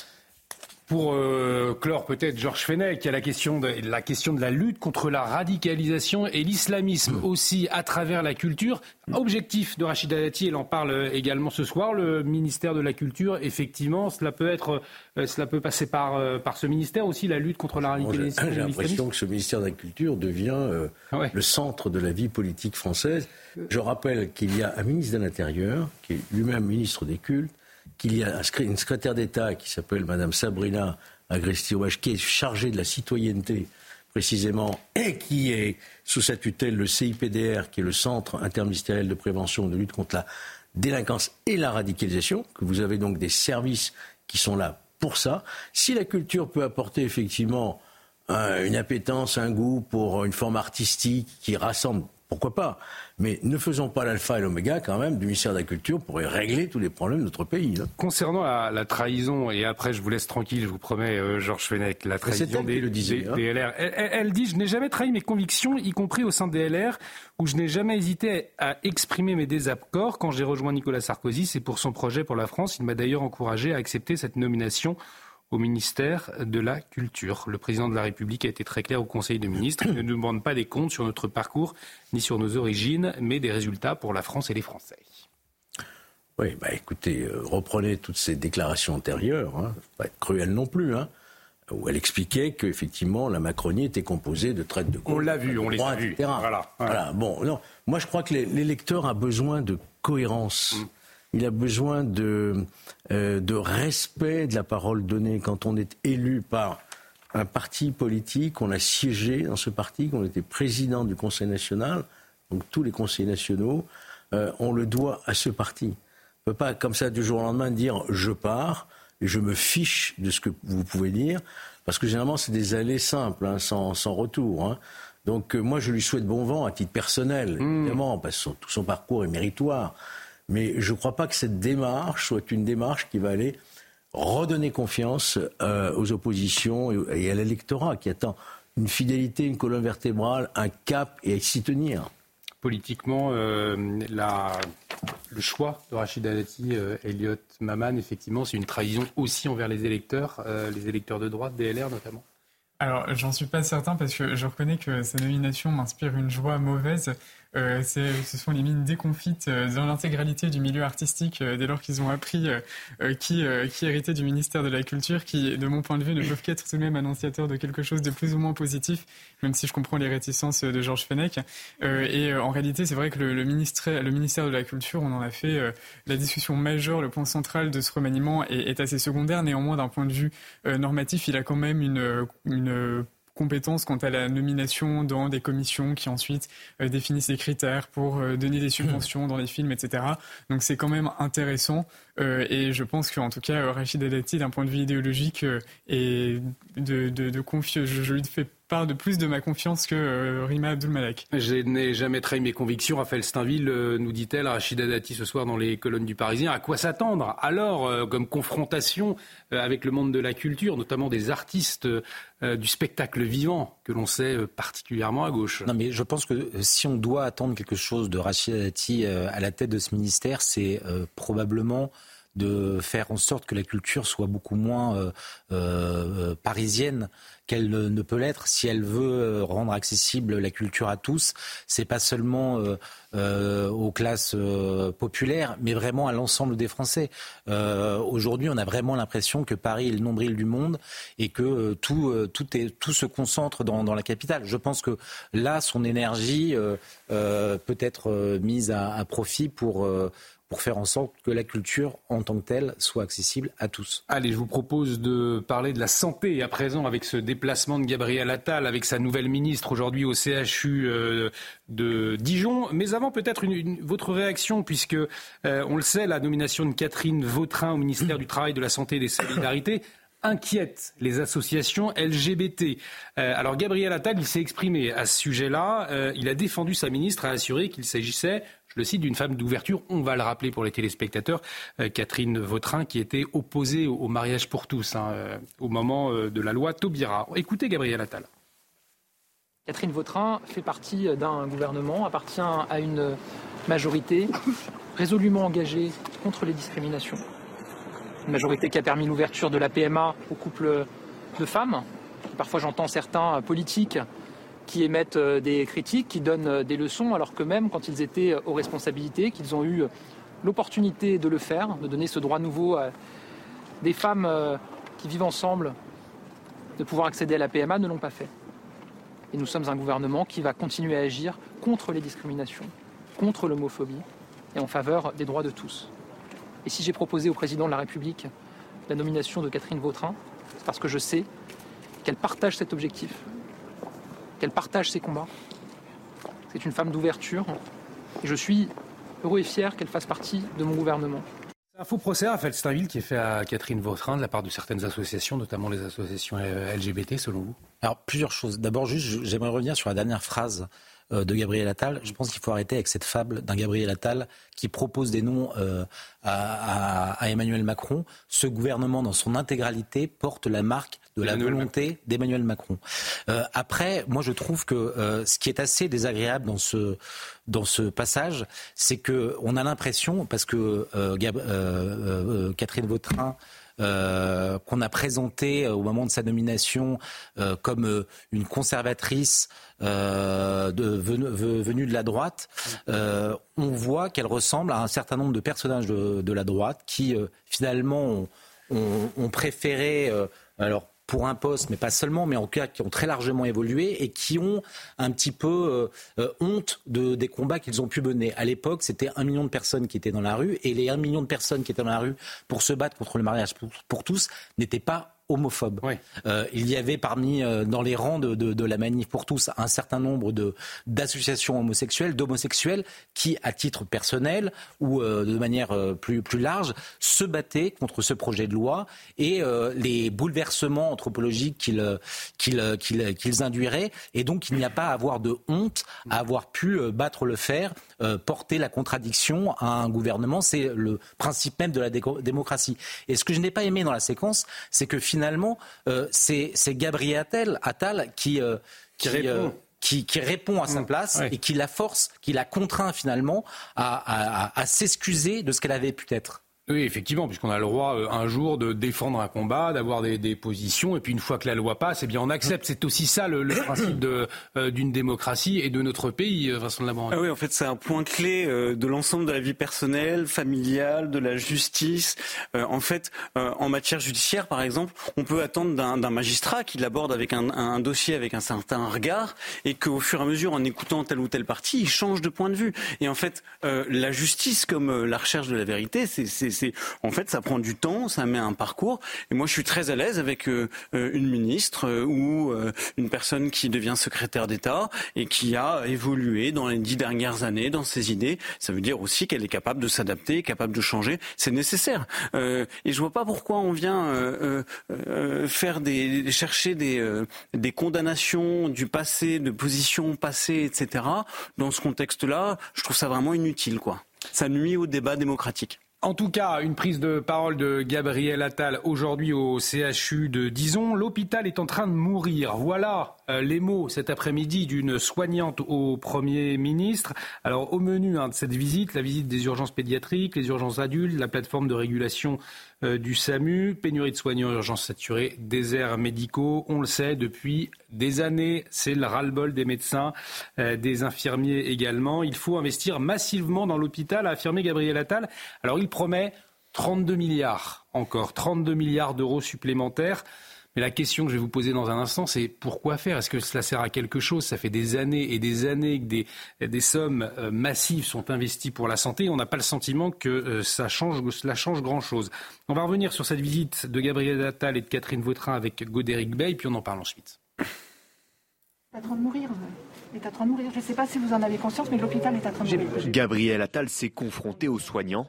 S1: Pour euh, clore peut-être Georges Fenech, il y a la question, de, la question de la lutte contre la radicalisation et l'islamisme mm. aussi à travers la culture. Objectif de Rachida Dati, elle en parle également ce soir, le ministère de la Culture, effectivement, cela peut, être, euh, cela peut passer par, euh, par ce ministère aussi, la lutte contre la radicalisation.
S3: J'ai l'impression que ce ministère de la Culture devient le centre de la vie politique française. Je rappelle qu'il y a un ministre de l'Intérieur, qui est lui-même ministre des cultes, qu'il y a une secrétaire d'État qui s'appelle Madame Sabrina agresti qui est chargée de la citoyenneté précisément, et qui est sous sa tutelle le CIPDR, qui est le Centre interministériel de prévention de lutte contre la délinquance et la radicalisation, que vous avez donc des services qui sont là pour ça. Si la culture peut apporter effectivement une appétence, un goût pour une forme artistique qui rassemble pourquoi pas? Mais ne faisons pas l'alpha et l'oméga quand même du ministère de la Culture pour régler tous les problèmes de notre pays.
S1: Concernant la, trahison, et après je vous laisse tranquille, je vous promets, euh, Georges Fenech, la trahison des, hein. LR. Elle, dit, je n'ai jamais trahi mes convictions, y compris au sein des LR, où je n'ai jamais hésité à exprimer mes désaccords. Quand j'ai rejoint Nicolas Sarkozy, c'est pour son projet pour la France. Il m'a d'ailleurs encouragé à accepter cette nomination au ministère de la Culture. Le président de la République a été très clair au Conseil des ministres. Il ne nous demande pas des comptes sur notre parcours ni sur nos origines, mais des résultats pour la France et les Français.
S3: Oui, bah écoutez, euh, reprenez toutes ces déclarations antérieures, hein, pas être cruel non plus, hein, où elle expliquait qu'effectivement la Macronie était composée de traite de
S1: gauche. On l'a vu, on les a vus.
S3: Voilà, voilà. Bon, non, moi je crois que l'électeur a besoin de cohérence. Mm il a besoin de, euh, de respect de la parole donnée quand on est élu par un parti politique, on a siégé dans ce parti, qu'on était président du Conseil national, donc tous les conseils nationaux, euh, on le doit à ce parti. On ne peut pas, comme ça, du jour au lendemain, dire je pars et je me fiche de ce que vous pouvez dire, parce que généralement, c'est des allées simples, hein, sans, sans, retour. Hein. Donc, euh, moi, je lui souhaite bon vent à titre personnel, mmh. évidemment, parce que tout son parcours est méritoire. Mais je ne crois pas que cette démarche soit une démarche qui va aller redonner confiance euh, aux oppositions et, à l'électorat qui attend une fidélité, une colonne vertébrale, un cap et à s'y tenir.
S1: Politiquement, euh, le choix de Rachid Dati, euh, Elliot Maman, effectivement, c'est une trahison aussi envers les électeurs, les électeurs de droite, DLR notamment.
S5: Alors, j'en suis pas certain parce que je reconnais que sa nomination m'inspire une joie mauvaise. Euh, ce sont les mines déconfites euh, dans l'intégralité du milieu artistique euh, dès lors qu'ils ont appris qui, qui héritait du ministère de la Culture, qui, de mon point de vue, ne peuvent qu'être tout de même annonciateurs de quelque chose de plus ou moins positif, même si je comprends les réticences de Georges Fenech. et en réalité, c'est vrai que le, le, ministère, le ministère de la Culture, on en a fait la discussion majeure, le point central de ce remaniement est, est assez secondaire. Néanmoins, d'un point de vue normatif, il a quand même une, une compétences quant à la nomination dans des commissions qui ensuite euh, définissent les critères pour euh, donner des subventions dans les films, etc. Donc c'est quand même intéressant et je pense qu'en tout cas, Rachida Dati, d'un point de vue idéologique, et de, de, de confiance, je, je lui fais de plus de ma confiance que euh, Rima Abdulmalek.
S1: Je n'ai jamais trahi mes convictions. Raphaël Steinville euh, nous dit-elle, Rachida Dati ce soir dans les colonnes du Parisien. À quoi s'attendre alors euh, comme confrontation avec le monde de la culture, notamment des artistes du spectacle vivant que l'on sait particulièrement à gauche?
S11: Non mais je pense que si on doit attendre quelque chose de Rachida Dati à la tête de ce ministère, c'est probablement de faire en sorte que la culture soit beaucoup moins parisienne qu'elle ne, peut l'être si elle veut euh, rendre accessible la culture à tous. C'est pas seulement euh, euh, aux classes populaires, mais vraiment à l'ensemble des Français. Aujourd'hui, on a vraiment l'impression que Paris est le nombril du monde et que tout, tout, est, tout se concentre dans, dans, la capitale. Je pense que là, son énergie peut être mise à, à profit pour pour faire en sorte que la culture en tant que telle soit accessible à tous.
S1: Allez, je vous propose de parler de la santé à présent avec ce déplacement de Gabriel Attal avec sa nouvelle ministre aujourd'hui au CHU euh, de Dijon. Mais avant, peut-être votre réaction, puisque euh, on le sait, la nomination de Catherine Vautrin au ministère du Travail, de la Santé et des Solidarités inquiète les associations LGBT. Euh, alors Gabriel Attal, il s'est exprimé à ce sujet-là. il a défendu sa ministre, a assuré qu'il s'agissait je le cite, d'une femme d'ouverture. On va le rappeler pour les téléspectateurs, euh, Catherine Vautrin, qui était opposée au, mariage pour tous hein, euh, au moment euh, de la loi Taubira. Écoutez Gabriel Attal.
S14: Catherine Vautrin fait partie d'un gouvernement, appartient à une majorité résolument engagée contre les discriminations. Une majorité qui a permis l'ouverture de la PMA aux couples de femmes. Parfois j'entends certains politiques qui émettent euh, des critiques, qui donnent euh, des leçons, alors que même quand ils étaient euh, aux responsabilités, qu'ils ont eu l'opportunité de le faire, de donner ce droit nouveau à des femmes qui vivent ensemble, de pouvoir accéder à la PMA, ne l'ont pas fait. Et nous sommes un gouvernement qui va continuer à agir contre les discriminations, contre l'homophobie et en faveur des droits de tous. Et si j'ai proposé au président de la République la nomination de Catherine Vautrin, c'est parce que je sais qu'elle partage cet objectif, qu'elle partage ses combats. C'est une femme d'ouverture et je suis heureux et fier qu'elle fasse partie de mon gouvernement.
S1: Un faux procès à Felsteinville qui est fait à Catherine Vautrin de la part de certaines associations, notamment les associations LGBT, selon vous?
S11: Alors, plusieurs choses. D'abord, juste, j'aimerais revenir sur la dernière phrase euh, de Gabriel Attal. Je pense qu'il faut arrêter avec cette fable d'un Gabriel Attal qui propose des noms euh, à, Emmanuel Macron. Ce gouvernement, dans son intégralité, porte la marque de la volonté d'Emmanuel Macron. Euh, après, moi, je trouve que ce qui est assez désagréable dans ce dans ce passage, c'est que on a l'impression, parce que Catherine Vautrin euh, qu'on a présenté euh, au moment de sa nomination euh, comme une conservatrice de, venue, de la droite, on voit qu'elle ressemble à un certain nombre de personnages de, la droite qui finalement ont, préféré alors pour un poste, mais pas seulement, mais en cas qui ont très largement évolué et qui ont un petit peu euh, euh, honte de, des combats qu'ils ont pu mener. À l'époque, c'était un million de personnes qui étaient dans la rue et les un million de personnes qui étaient dans la rue pour se battre contre le mariage pour tous n'étaient pas homophobe. Euh, il y avait parmi euh, dans les rangs de, de, de, la manif pour tous un certain nombre de d'associations homosexuelles, d'homosexuels qui, à titre personnel ou euh, de manière plus plus large, se battaient contre ce projet de loi et les bouleversements anthropologiques qu'ils qu'ils qu'ils qu'ils induiraient. Et donc il n'y a pas à avoir de honte à avoir pu battre le fer, porter la contradiction à un gouvernement. C'est le principe même de la démocratie. Et ce que je n'ai pas aimé dans la séquence, c'est que finalement finalement, euh, c'est Gabriel Attal, qui, euh, euh, qui, répond. à sa mmh. place et qui la force, qui la contraint finalement à s'excuser de ce qu'elle avait pu être.
S1: Oui, effectivement, puisqu'on a le droit euh, un jour de défendre un combat, d'avoir des, positions, et puis une fois que la loi passe, eh bien on accepte. C'est aussi ça le, principe euh, d'une démocratie et de notre pays, euh, Vincent de
S21: Ah oui, en fait, c'est un point clé de l'ensemble de la vie personnelle, familiale, de la justice. en fait, en matière judiciaire, par exemple, on peut attendre d'un, magistrat qu'il aborde avec un, un, dossier avec un certain regard, et qu'au fur et à mesure, en écoutant telle ou telle partie, il change de point de vue. Et en fait, la justice, comme la recherche de la vérité, c'est en fait ça prend du temps, ça met un parcours. Et moi je suis très à l'aise avec une ministre ou une personne qui devient secrétaire d'État et qui a évolué dans les dix dernières années dans ses idées. Ça veut dire aussi qu'elle est capable de s'adapter, capable de changer. C'est nécessaire. et je vois pas pourquoi on vient faire des chercher des des condamnations du passé, de positions passées, etc. Dans ce contexte-là, je trouve ça vraiment inutile, quoi. Ça nuit au débat démocratique.
S1: En tout cas, une prise de parole de Gabriel Attal aujourd'hui au CHU de Dison. L'hôpital est en train de mourir. Voilà euh, les mots cet après-midi d'une soignante au Premier ministre. Alors au menu hein, de cette visite, la visite des urgences pédiatriques, les urgences adultes, la plateforme de régulation du SAMU, pénurie de soignants, urgences saturées, déserts médicaux. On le sait depuis des années, c'est le ras-le-bol des médecins, euh, des infirmiers également. Il faut investir massivement dans l'hôpital, a affirmé Gabriel Attal. Alors il promet 32 milliards encore, 32 milliards d'euros supplémentaires. Mais la question que je vais vous poser dans un instant, c'est pourquoi faire? Est-ce que cela sert à quelque chose? Ça fait des années et des années que des, des sommes euh, massives sont investies pour la santé. On n'a pas le sentiment que euh, ça change, cela change grand-chose. On va revenir sur cette visite de Gabriel Attal et de Catherine Vautrin avec Godéric Bay, puis on en parle ensuite.
S12: Il est en train de mourir. Il est en train de mourir. Je ne sais pas si vous en avez conscience, mais l'hôpital est en train de mourir.
S13: Gabriel Attal s'est confronté aux soignants.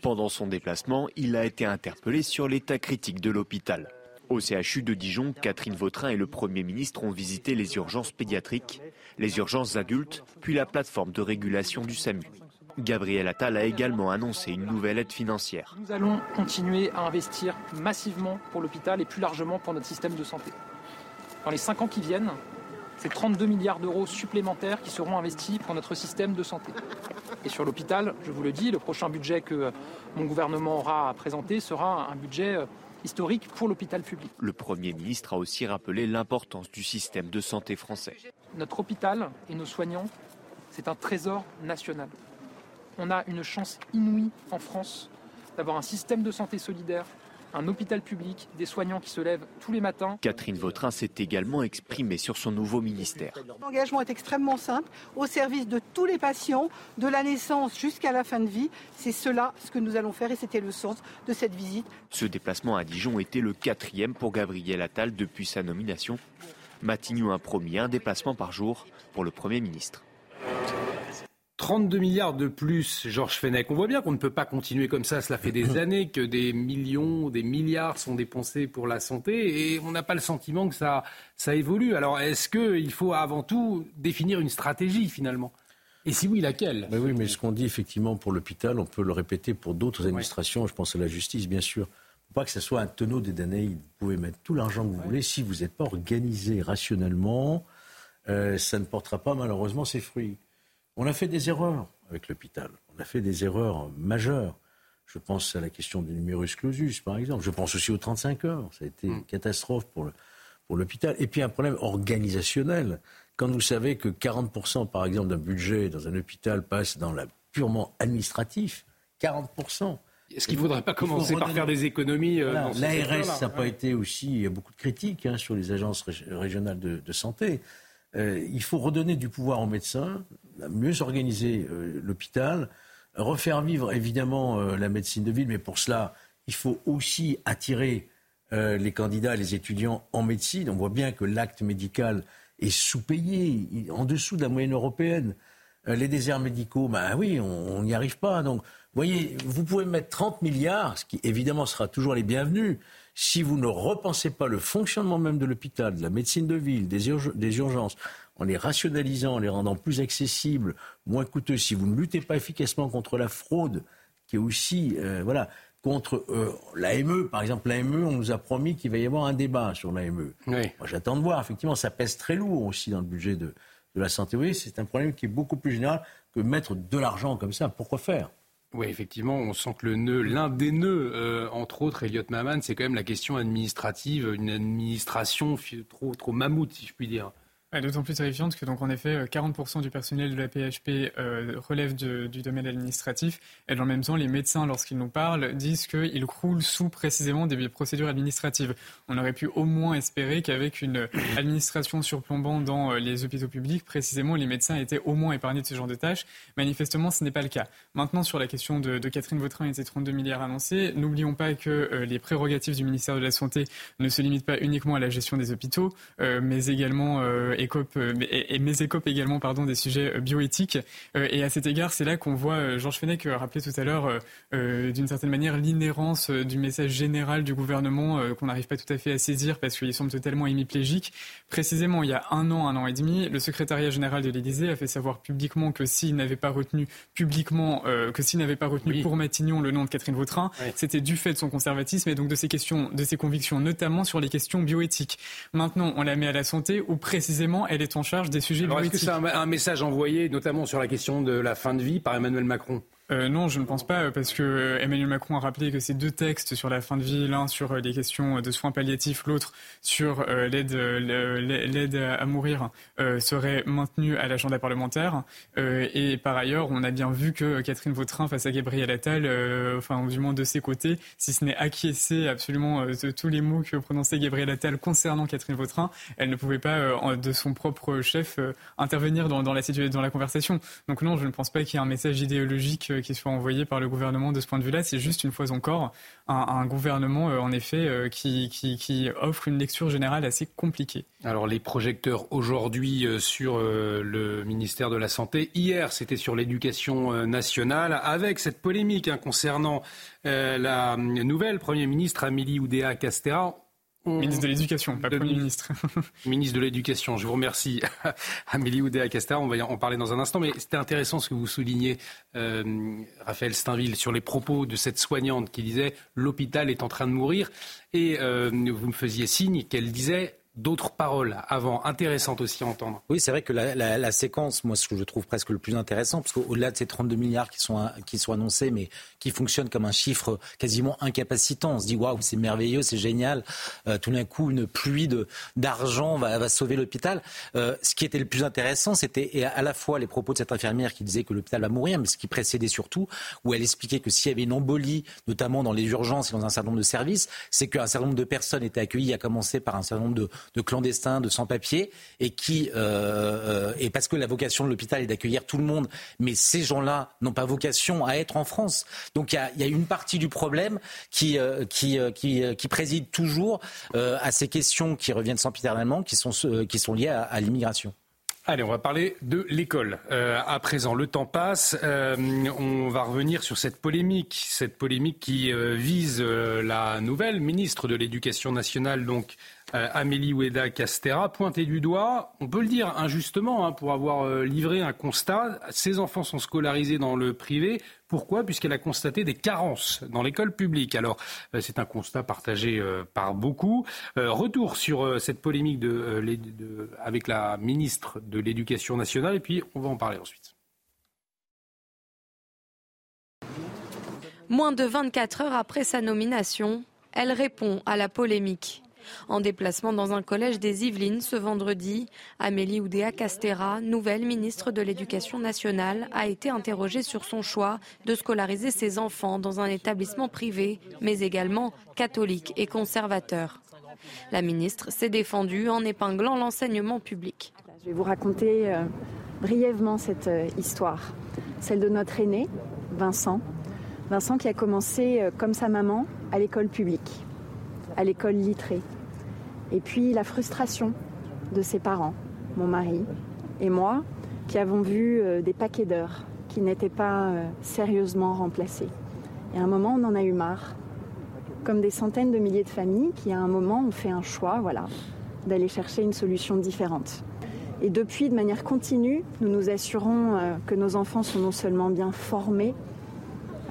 S13: Pendant son déplacement, il a été interpellé sur l'état critique de l'hôpital. Au CHU de Dijon, Catherine Vautrin et le Premier ministre ont visité les urgences pédiatriques, les urgences adultes, puis la plateforme de régulation du SAMU. Gabriel Attal a également annoncé une nouvelle aide financière.
S14: Nous allons continuer à investir massivement pour l'hôpital et plus largement pour notre système de santé. Dans les cinq ans qui viennent, c'est 32 milliards d'euros supplémentaires qui seront investis pour notre système de santé. Et sur l'hôpital, je vous le dis, le prochain budget que mon gouvernement aura à présenter sera un budget historique pour l'hôpital public.
S13: Le Premier ministre a aussi rappelé l'importance du système de santé français.
S14: Notre hôpital et nos soignants, c'est un trésor national. On a une chance inouïe en France d'avoir un système de santé solidaire un hôpital public, des soignants qui se lèvent tous les matins.
S13: Catherine Vautrin s'est également exprimée sur son nouveau ministère.
S12: L'engagement est extrêmement simple, au service de tous les patients, de la naissance jusqu'à la fin de vie. C'est cela ce que nous allons faire et c'était le sens de cette visite.
S13: Ce déplacement à Dijon était le quatrième pour Gabriel Attal depuis sa nomination. Matignon a promis un déplacement par jour pour le Premier ministre.
S1: 32 milliards de plus, Georges Fenech. On voit bien qu'on ne peut pas continuer comme ça. Cela fait des *coughs* années que des millions, des milliards sont dépensés pour la santé et on n'a pas le sentiment que ça, ça évolue. Alors, est-ce qu'il faut avant tout définir une stratégie finalement? Et si oui, laquelle?
S3: Oui, mais ce qu'on dit effectivement pour l'hôpital, on peut le répéter pour d'autres administrations. Je pense à la justice, bien sûr. Faut pas que ce soit un tonneau des Vous pouvez mettre tout l'argent que vous voulez. Si vous n'êtes pas organisé rationnellement, euh, ça ne portera pas malheureusement ses fruits. On a fait des erreurs avec l'hôpital. On a fait des erreurs majeures. Je pense à la question du numerus clausus, par exemple. Je pense aussi aux 35 heures. Ça a été une mm. catastrophe pour, pour l'hôpital. Et puis un problème organisationnel. Quand vous savez que 40%, par exemple, d'un budget dans un hôpital passe dans la purement administratif, 40%.
S1: Est-ce qu'il ne faudrait pas commencer par faire des économies euh,
S3: L'ARS, ça n'a pas été aussi. Il y a beaucoup de critiques hein, sur les agences régionales de, santé. Euh, il faut redonner du pouvoir aux médecins, mieux organiser euh, l'hôpital, refaire vivre évidemment euh, la médecine de ville, mais pour cela, il faut aussi attirer euh, les candidats, les étudiants en médecine. On voit bien que l'acte médical est sous-payé, en dessous de la moyenne européenne. les déserts médicaux, ben oui, on n'y arrive pas. Donc, voyez, vous pouvez mettre 30 milliards, ce qui évidemment sera toujours les bienvenus, si vous ne repensez pas le fonctionnement même de l'hôpital, de la médecine de ville, des, urgences, en les rationalisant, en les rendant plus accessibles, moins coûteux, si vous ne luttez pas efficacement contre la fraude, qui est aussi, euh, voilà, contre euh, l'AME, par exemple, l'AME, on nous a promis qu'il va y avoir un débat sur l'AME. Moi, j'attends de voir. Effectivement, ça pèse très lourd aussi dans le budget de, de la santé. Oui, c'est un problème qui est beaucoup plus général que mettre de l'argent comme ça. Pourquoi faire?
S1: Oui, effectivement, on sent que le nœud, l'un des nœuds, euh, entre autres, Elliot Maman, c'est quand même la question administrative, une administration trop, trop mammouth, si je puis dire.
S5: D'autant plus terrifiante que, donc, en effet, 40% du personnel de la PHP relève du domaine administratif. Et dans le même temps, les médecins, lorsqu'ils nous parlent, disent qu'ils croulent sous précisément des procédures administratives. On aurait pu au moins espérer qu'avec une administration surplombant dans les hôpitaux publics, précisément, les médecins étaient au moins épargnés de ce genre de tâches. Manifestement, ce n'est pas le cas. Maintenant, sur la question de, Catherine Vautrin et ses 32 milliards annoncés, n'oublions pas que les prérogatives du ministère de la Santé ne se limitent pas uniquement à la gestion des hôpitaux, mais également écope, euh, et, mes écopes également pardon, des sujets euh, bioéthiques. Euh, et à cet égard, c'est là qu'on voit Georges Fenech rappeler tout à l'heure, d'une certaine manière, l'inhérence du message général du gouvernement qu'on n'arrive pas tout à fait à saisir parce qu'il semble totalement hémiplégique. Précisément, il y a un an, un an et demi, le secrétariat général de l'Élysée a fait savoir publiquement que s'il n'avait pas retenu publiquement, que s'il n'avait pas retenu pour Matignon le nom de Catherine Vautrin, c'était du fait de son conservatisme et donc de ses questions, de ses convictions, notamment sur les questions bioéthiques. Maintenant, on la met à la santé où précisément elle est en charge des sujets
S1: Est-ce que c'est un, message envoyé, notamment sur la question de la fin de vie, par Emmanuel Macron?
S5: Euh, non, je ne pense pas, parce que Emmanuel Macron a rappelé que ces deux textes sur la fin de vie, l'un sur euh, les questions de soins palliatifs, l'autre sur euh, l'aide, l'aide à mourir, seraient maintenus à l'agenda parlementaire. et par ailleurs, on a bien vu que Catherine Vautrin, face à Gabriel Attal, enfin du moins de ses côtés, si ce n'est acquiescer absolument de tous les mots que prononçait Gabriel Attal concernant Catherine Vautrin, elle ne pouvait pas, de son propre chef, intervenir dans, dans, la, dans la conversation. Donc non, je ne pense pas qu'il y ait un message idéologique qui soit envoyé par le gouvernement de ce point de vue-là. C'est juste, une fois encore, un, gouvernement, euh, en effet, euh, qui, qui, offre une lecture générale assez compliquée.
S1: Alors, les projecteurs aujourd'hui euh, sur le ministère de la Santé. Hier, c'était sur l'éducation nationale, avec cette polémique hein, concernant la nouvelle Premier ministre Amélie
S5: Ministre de l'Éducation, pas Premier ministre. *laughs*
S1: ministre de l'Éducation, je vous remercie. *laughs* Amélie Oudéa-Castéra, on va en parler dans un instant, mais c'était intéressant ce que vous soulignez, euh, Raphaël Steinville, sur les propos de cette soignante qui disait l'hôpital est en train de mourir. Et euh, vous me faisiez signe qu'elle disait d'autres paroles avant, intéressantes aussi à entendre.
S11: Oui, c'est vrai que la, séquence, moi, ce que je trouve presque le plus intéressant, parce qu'au-delà de ces 32 milliards qui sont, qui sont annoncés, mais qui fonctionnent comme un chiffre quasiment incapacitant, on se dit waouh, c'est merveilleux, c'est génial. Euh, tout d'un coup, une pluie d'argent va, va sauver l'hôpital. Euh, ce qui était le plus intéressant, c'était à la fois les propos de cette infirmière qui disait que l'hôpital va mourir, mais ce qui précédait surtout, où elle expliquait que s'il y avait une embolie, notamment dans les urgences et dans un certain nombre de services, c'est qu'un certain nombre de personnes étaient accueillies, à commencer par un certain nombre de de clandestins, de sans-papiers, et qui, euh, euh, et parce que la vocation de l'hôpital est d'accueillir tout le monde, mais ces gens-là n'ont pas vocation à être en France. Donc il y a, une partie du problème qui, euh, qui, qui, préside toujours à ces questions qui reviennent sempiternellement, qui sont, qui sont liées à, l'immigration.
S1: Allez, on va parler de l'école. à présent, le temps passe. on va revenir sur cette polémique, cette polémique qui vise la nouvelle ministre de l'Éducation nationale, donc euh, Amélie Oueda Castera, pointée du doigt, on peut le dire injustement, hein, pour avoir euh, livré un constat. Ses enfants sont scolarisés dans le privé. Pourquoi? Puisqu'elle a constaté des carences dans l'école publique. Alors, euh, c'est un constat partagé par beaucoup. retour sur cette polémique avec la ministre de l'Éducation nationale, et puis on va en parler ensuite.
S17: Moins de 24 heures après sa nomination, elle répond à la polémique. En déplacement dans un collège des Yvelines ce vendredi, Amélie Oudéa Castera, nouvelle ministre de l'Éducation nationale, a été interrogée sur son choix de scolariser ses enfants dans un établissement privé, mais également catholique et conservateur. La ministre s'est défendue en épinglant l'enseignement public.
S22: Je vais vous raconter euh, brièvement cette euh, histoire, celle de notre aîné, Vincent. Vincent qui a commencé, euh, comme sa maman, à l'école publique, à l'école littrée. Et puis la frustration de ses parents, mon mari et moi, qui avons vu euh, des paquets d'heures qui n'étaient pas euh, sérieusement remplacés. Et à un moment, on en a eu marre. Comme des centaines de milliers de familles qui, à un moment, ont fait un choix, voilà, d'aller chercher une solution différente. Et depuis, de manière continue, nous nous assurons euh, que nos enfants sont non seulement bien formés,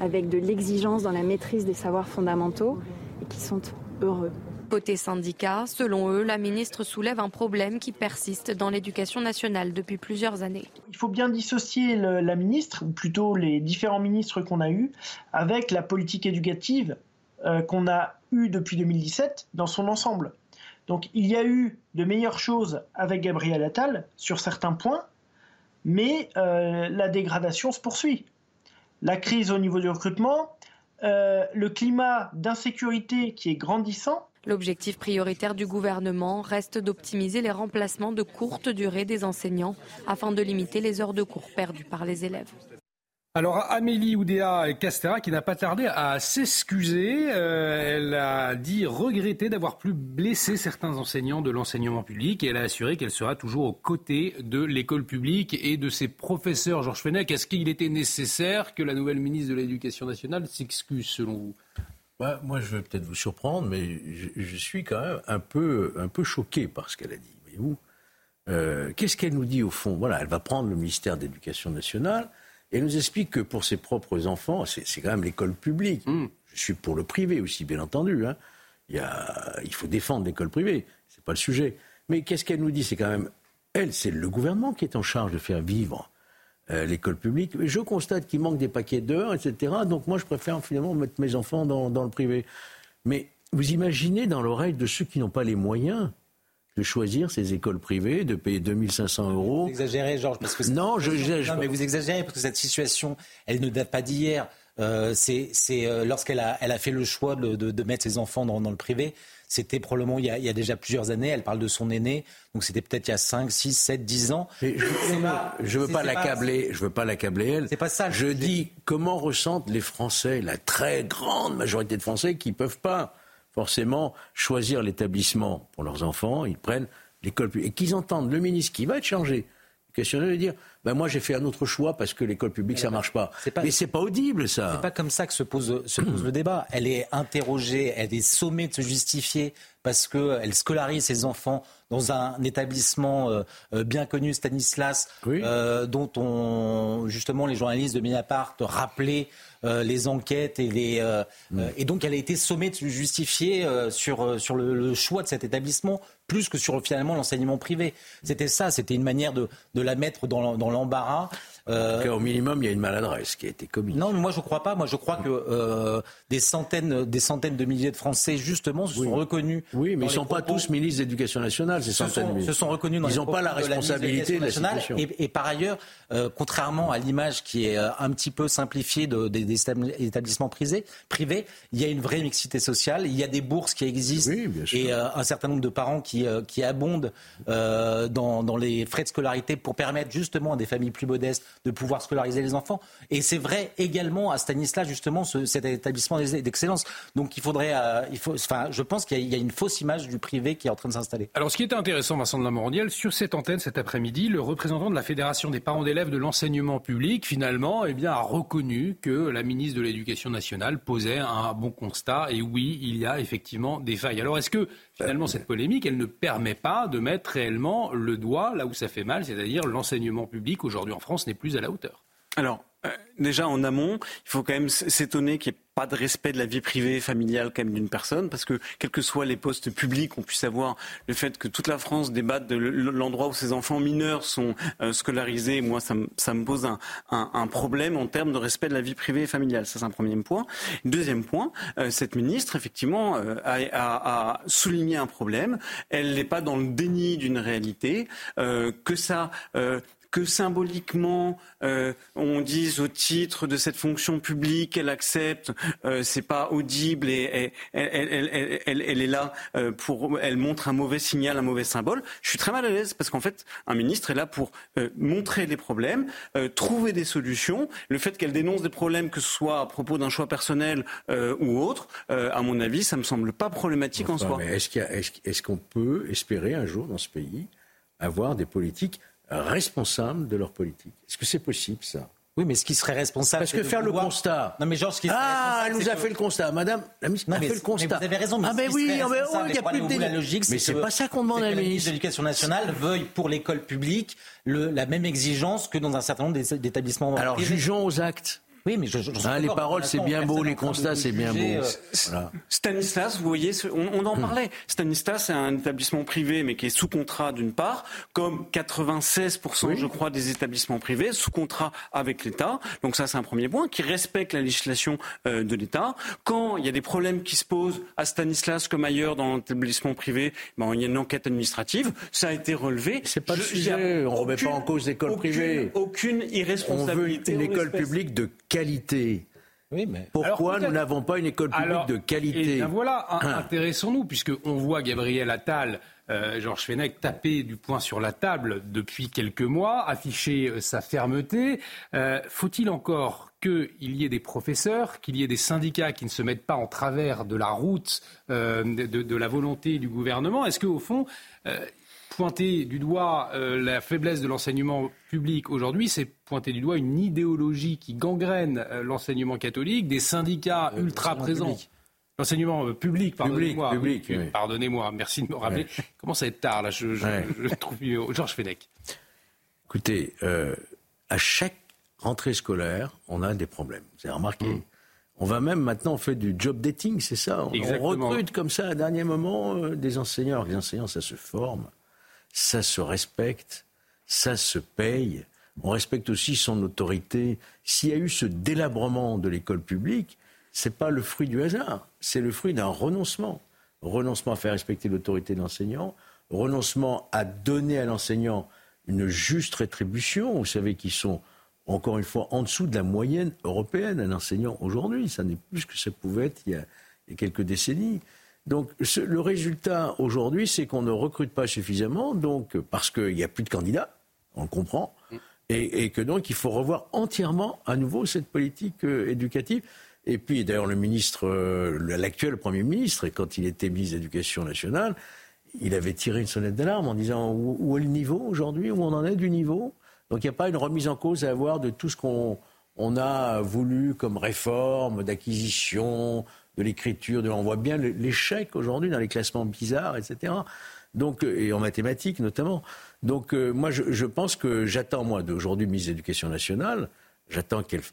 S22: avec de l'exigence dans la maîtrise des savoirs fondamentaux, et qui sont heureux.
S17: Côté syndicat, selon eux, la ministre soulève un problème qui persiste dans l'éducation nationale depuis plusieurs années.
S23: Il faut bien dissocier la ministre, ou plutôt les différents ministres qu'on a eus, avec la politique éducative euh, qu'on a eue depuis 2017 dans son ensemble. Donc il y a eu de meilleures choses avec Gabriel Attal sur certains points, mais euh, la dégradation se poursuit. La crise au niveau du recrutement, euh, le climat d'insécurité qui est grandissant.
S17: L'objectif prioritaire du gouvernement reste d'optimiser les remplacements de courte durée des enseignants afin de limiter les heures de cours perdues par les élèves.
S1: Alors Amélie Oudéa Castera qui n'a pas tardé à s'excuser, euh, elle a dit regretter d'avoir pu blesser certains enseignants de l'enseignement public et elle a assuré qu'elle sera toujours aux côtés de l'école publique et de ses professeurs. Georges Fenech, est-ce qu'il était nécessaire que la nouvelle ministre de l'Éducation nationale s'excuse selon vous?
S3: Bah, Moi je vais peut-être vous surprendre, mais je, suis quand même un peu, un peu choqué par ce qu'elle a dit. Voyez-vous euh, Qu'est-ce qu'elle nous dit au fond? Voilà, elle va prendre le ministère de l'Éducation nationale et nous explique que pour ses propres enfants, c'est quand même l'école publique. Hmm. Je suis pour le privé aussi, bien entendu. Hein. Il, il, faut défendre l'école privée, c'est pas le sujet. Mais qu'est-ce qu'elle nous dit? C'est quand même, elle, c'est le gouvernement qui est en charge de faire vivre euh, l'école publique. Je constate qu'il manque des paquets d'heures, etc. Donc moi, je préfère finalement mettre mes enfants dans, dans le privé. Mais vous imaginez dans l'oreille de ceux qui n'ont pas les moyens de choisir ces écoles privées, de payer 2500 euros.
S11: Vous exagérez, Georges, parce que
S3: non, je,
S11: non, mais vous exagérez parce que cette situation, elle ne date pas d'hier. Euh, c'est euh, lorsqu'elle a, elle a fait le choix de, de, mettre ses enfants dans, dans le privé. C'était probablement il y, a, il y, a, déjà plusieurs années. Elle parle de son aîné, donc c'était peut-être il y a 5, 6, 7, 10 ans.
S3: je ne veux pas l'accabler. Je veux pas l'accabler elle.
S11: C'est pas ça.
S3: Je dis comment ressentent les Français, la très grande majorité de Français qui peuvent pas forcément choisir l'établissement pour leurs enfants, ils prennent l'école publique. Et qu'ils entendent le ministre qui va être changé, questionner dire ben moi j'ai fait un autre choix parce que l'école publique ça marche pas. pas Mais c'est pas audible ça.
S11: C'est pas comme ça que se pose, se pose le débat. Elle est interrogée, elle est sommée de se justifier parce qu'elle scolarise ses enfants dans un établissement euh, euh, bien connu, Stanislas, euh, dont on, justement les journalistes de Mediapart rappelaient euh, les enquêtes et les euh, mm. euh, et donc elle a été sommée de se justifier sur sur le, choix de cet établissement plus que sur finalement l'enseignement privé. C'était ça, c'était une manière de, de la mettre dans l'embarras.
S3: Euh, au minimum, il y a une maladresse qui a été commise.
S11: Non, moi je ne crois pas. Moi je crois que euh, des, centaines, des centaines de milliers de Français, justement, se sont reconnus.
S3: Oui, mais ils ne sont pas tous ministres d'éducation nationale, ces centaines de milliers.
S11: Se sont reconnus dans
S3: Ils n'ont pas la responsabilité de la, situation.
S11: Et, par ailleurs, euh, contrairement à l'image qui est un petit peu simplifiée des établissements privés, privés, il y a une vraie mixité sociale. Il y a des bourses qui existent et un certain nombre de parents qui, qui abondent dans, dans les frais de scolarité pour permettre justement à des familles plus modestes de pouvoir scolariser les enfants. Et c'est vrai également à Stanislas, justement, cet établissement d'excellence. Donc il faudrait, euh, enfin, je pense qu'il y, a une fausse image du privé qui est en train de s'installer.
S1: Alors ce qui était intéressant, Vincent de la Morandielle, sur cette antenne cet après-midi, le représentant de la Fédération des parents d'élèves de l'enseignement public, finalement, eh bien, a reconnu que la ministre de l'Éducation nationale posait un bon constat. Et oui, il y a effectivement des failles. Alors est-ce que finalement cette polémique, elle ne permet pas de mettre réellement le doigt là où ça fait mal, c'est-à-dire l'enseignement public aujourd'hui en France n'est plus à la hauteur.
S21: Alors, euh, déjà en amont, il faut quand même s'étonner qu'il n'y ait pas de respect de la vie privée familiale quand même d'une personne, parce que quels que soient les postes publics, on puisse avoir le fait que toute la France débatte de l'endroit où ses enfants mineurs sont euh, scolarisés. Moi, ça, me pose un, problème en termes de respect de la vie privée familiale. Ça, c'est un premier point. Deuxième point, euh, cette ministre, effectivement, a, souligné un problème. Elle n'est pas dans le déni d'une réalité, que ça que symboliquement euh, on dise au titre de cette fonction publique qu'elle accepte, euh, c'est pas audible et, elle, est là euh, pour, elle montre un mauvais signal, un mauvais symbole. Je suis très mal à l'aise parce qu'en fait, un ministre est là pour montrer les problèmes, trouver des solutions. Le fait qu'elle dénonce des problèmes, que ce soit à propos d'un choix personnel ou autre, à mon avis, ça me semble pas problématique en soi.
S3: est-ce qu'on peut espérer un jour dans ce pays avoir des politiques responsables de leur politique. Est-ce que c'est possible, ça?
S11: Oui, mais ce qui serait responsable.
S3: Parce que faire le constat.
S11: Non, mais genre, ce qui
S3: Ah, elle nous a fait le constat. Madame, la ministre a fait le constat.
S11: Mais vous avez raison.
S3: Mais ah, ben oui, ah, ben il n'y a plus de
S11: la logique.
S3: Mais c'est pas ça qu'on demande à la ministre
S11: de l'Éducation nationale veuille pour l'école publique le, la même exigence que dans un certain nombre d'établissements.
S3: Alors, jugeons aux actes. Oui, mais hein, les paroles, c'est bien beau, les constats, c'est bien beau.
S21: Euh, Stanislas, vous voyez, on, en hmm. parlait. Stanislas, c'est un établissement privé, mais qui est sous contrat d'une part, comme 96%, je crois, des établissements privés, sous contrat avec l'État. Donc ça, c'est un premier point, qui respecte la législation euh, de l'État. Quand il y a des problèmes qui se posent à Stanislas comme ailleurs dans l'établissement privé, ben, il y a une enquête administrative. Ça a été relevé.
S3: C'est pas le sujet. On ne remet pas en cause l'école privée.
S21: Aucune irresponsabilité.
S3: On veut une école publique de qualité. Oui, mais... Pourquoi nous n'avons pas une école publique de qualité
S1: Et voilà, *clears throat* hein. intéressons-nous, puisqu'on voit Gabriel Attal, euh, Georges Fenech taper du poing sur la table depuis quelques mois, afficher euh, sa fermeté. Euh, faut-il encore qu'il y ait des professeurs, qu'il y ait des syndicats qui ne se mettent pas en travers de la route de, de, la volonté du gouvernement? Est-ce qu'au fond, pointer du doigt euh, la faiblesse de l'enseignement public aujourd'hui, c'est pointer du doigt une idéologie qui gangrène euh, l'enseignement catholique, des syndicats euh, ultra présents. L'enseignement public, pardonnez-moi. Pardonnez-moi, merci de me rappeler. Comment ça être tard, là, je, je, trouve Georges Fenech.
S3: Écoutez, à chaque rentrée scolaire, on a des problèmes. Vous avez remarqué mm. On va même maintenant faire du job dating, c'est ça on, recrute comme ça à dernier moment des enseignants. Les enseignants, ça se forme ça se respecte, ça se paye. On respecte aussi son autorité. S'il y a eu ce délabrement de l'école publique, ce n'est pas le fruit du hasard, c'est le fruit d'un renoncement. Renoncement à faire respecter l'autorité de l'enseignant, renoncement à donner à l'enseignant une juste rétribution. Vous savez qu'ils sont, encore une fois, en dessous de la moyenne européenne, un enseignant aujourd'hui. Ça n'est plus ce que ça pouvait être il y a quelques décennies. Donc le résultat aujourd'hui, c'est qu'on ne recrute pas suffisamment, donc parce qu'il n'y a plus de candidats, on le comprend, et, que donc il faut revoir entièrement à nouveau cette politique euh, éducative. Et puis d'ailleurs le ministre, euh, l'actuel Premier ministre, quand il était ministre de l'Éducation nationale, il avait tiré une sonnette d'alarme en disant où, est le niveau aujourd'hui, où on en est du niveau? Donc il n'y a pas une remise en cause à avoir de tout ce qu'on a voulu comme réforme, d'acquisition, de l'écriture, on voit bien l'échec aujourd'hui dans les classements bizarres, etc. Donc, euh, et en mathématiques notamment. Donc, euh, moi, je, pense que j'attends, moi, d'aujourd'hui, ministre de nationale, j'attends qu'elle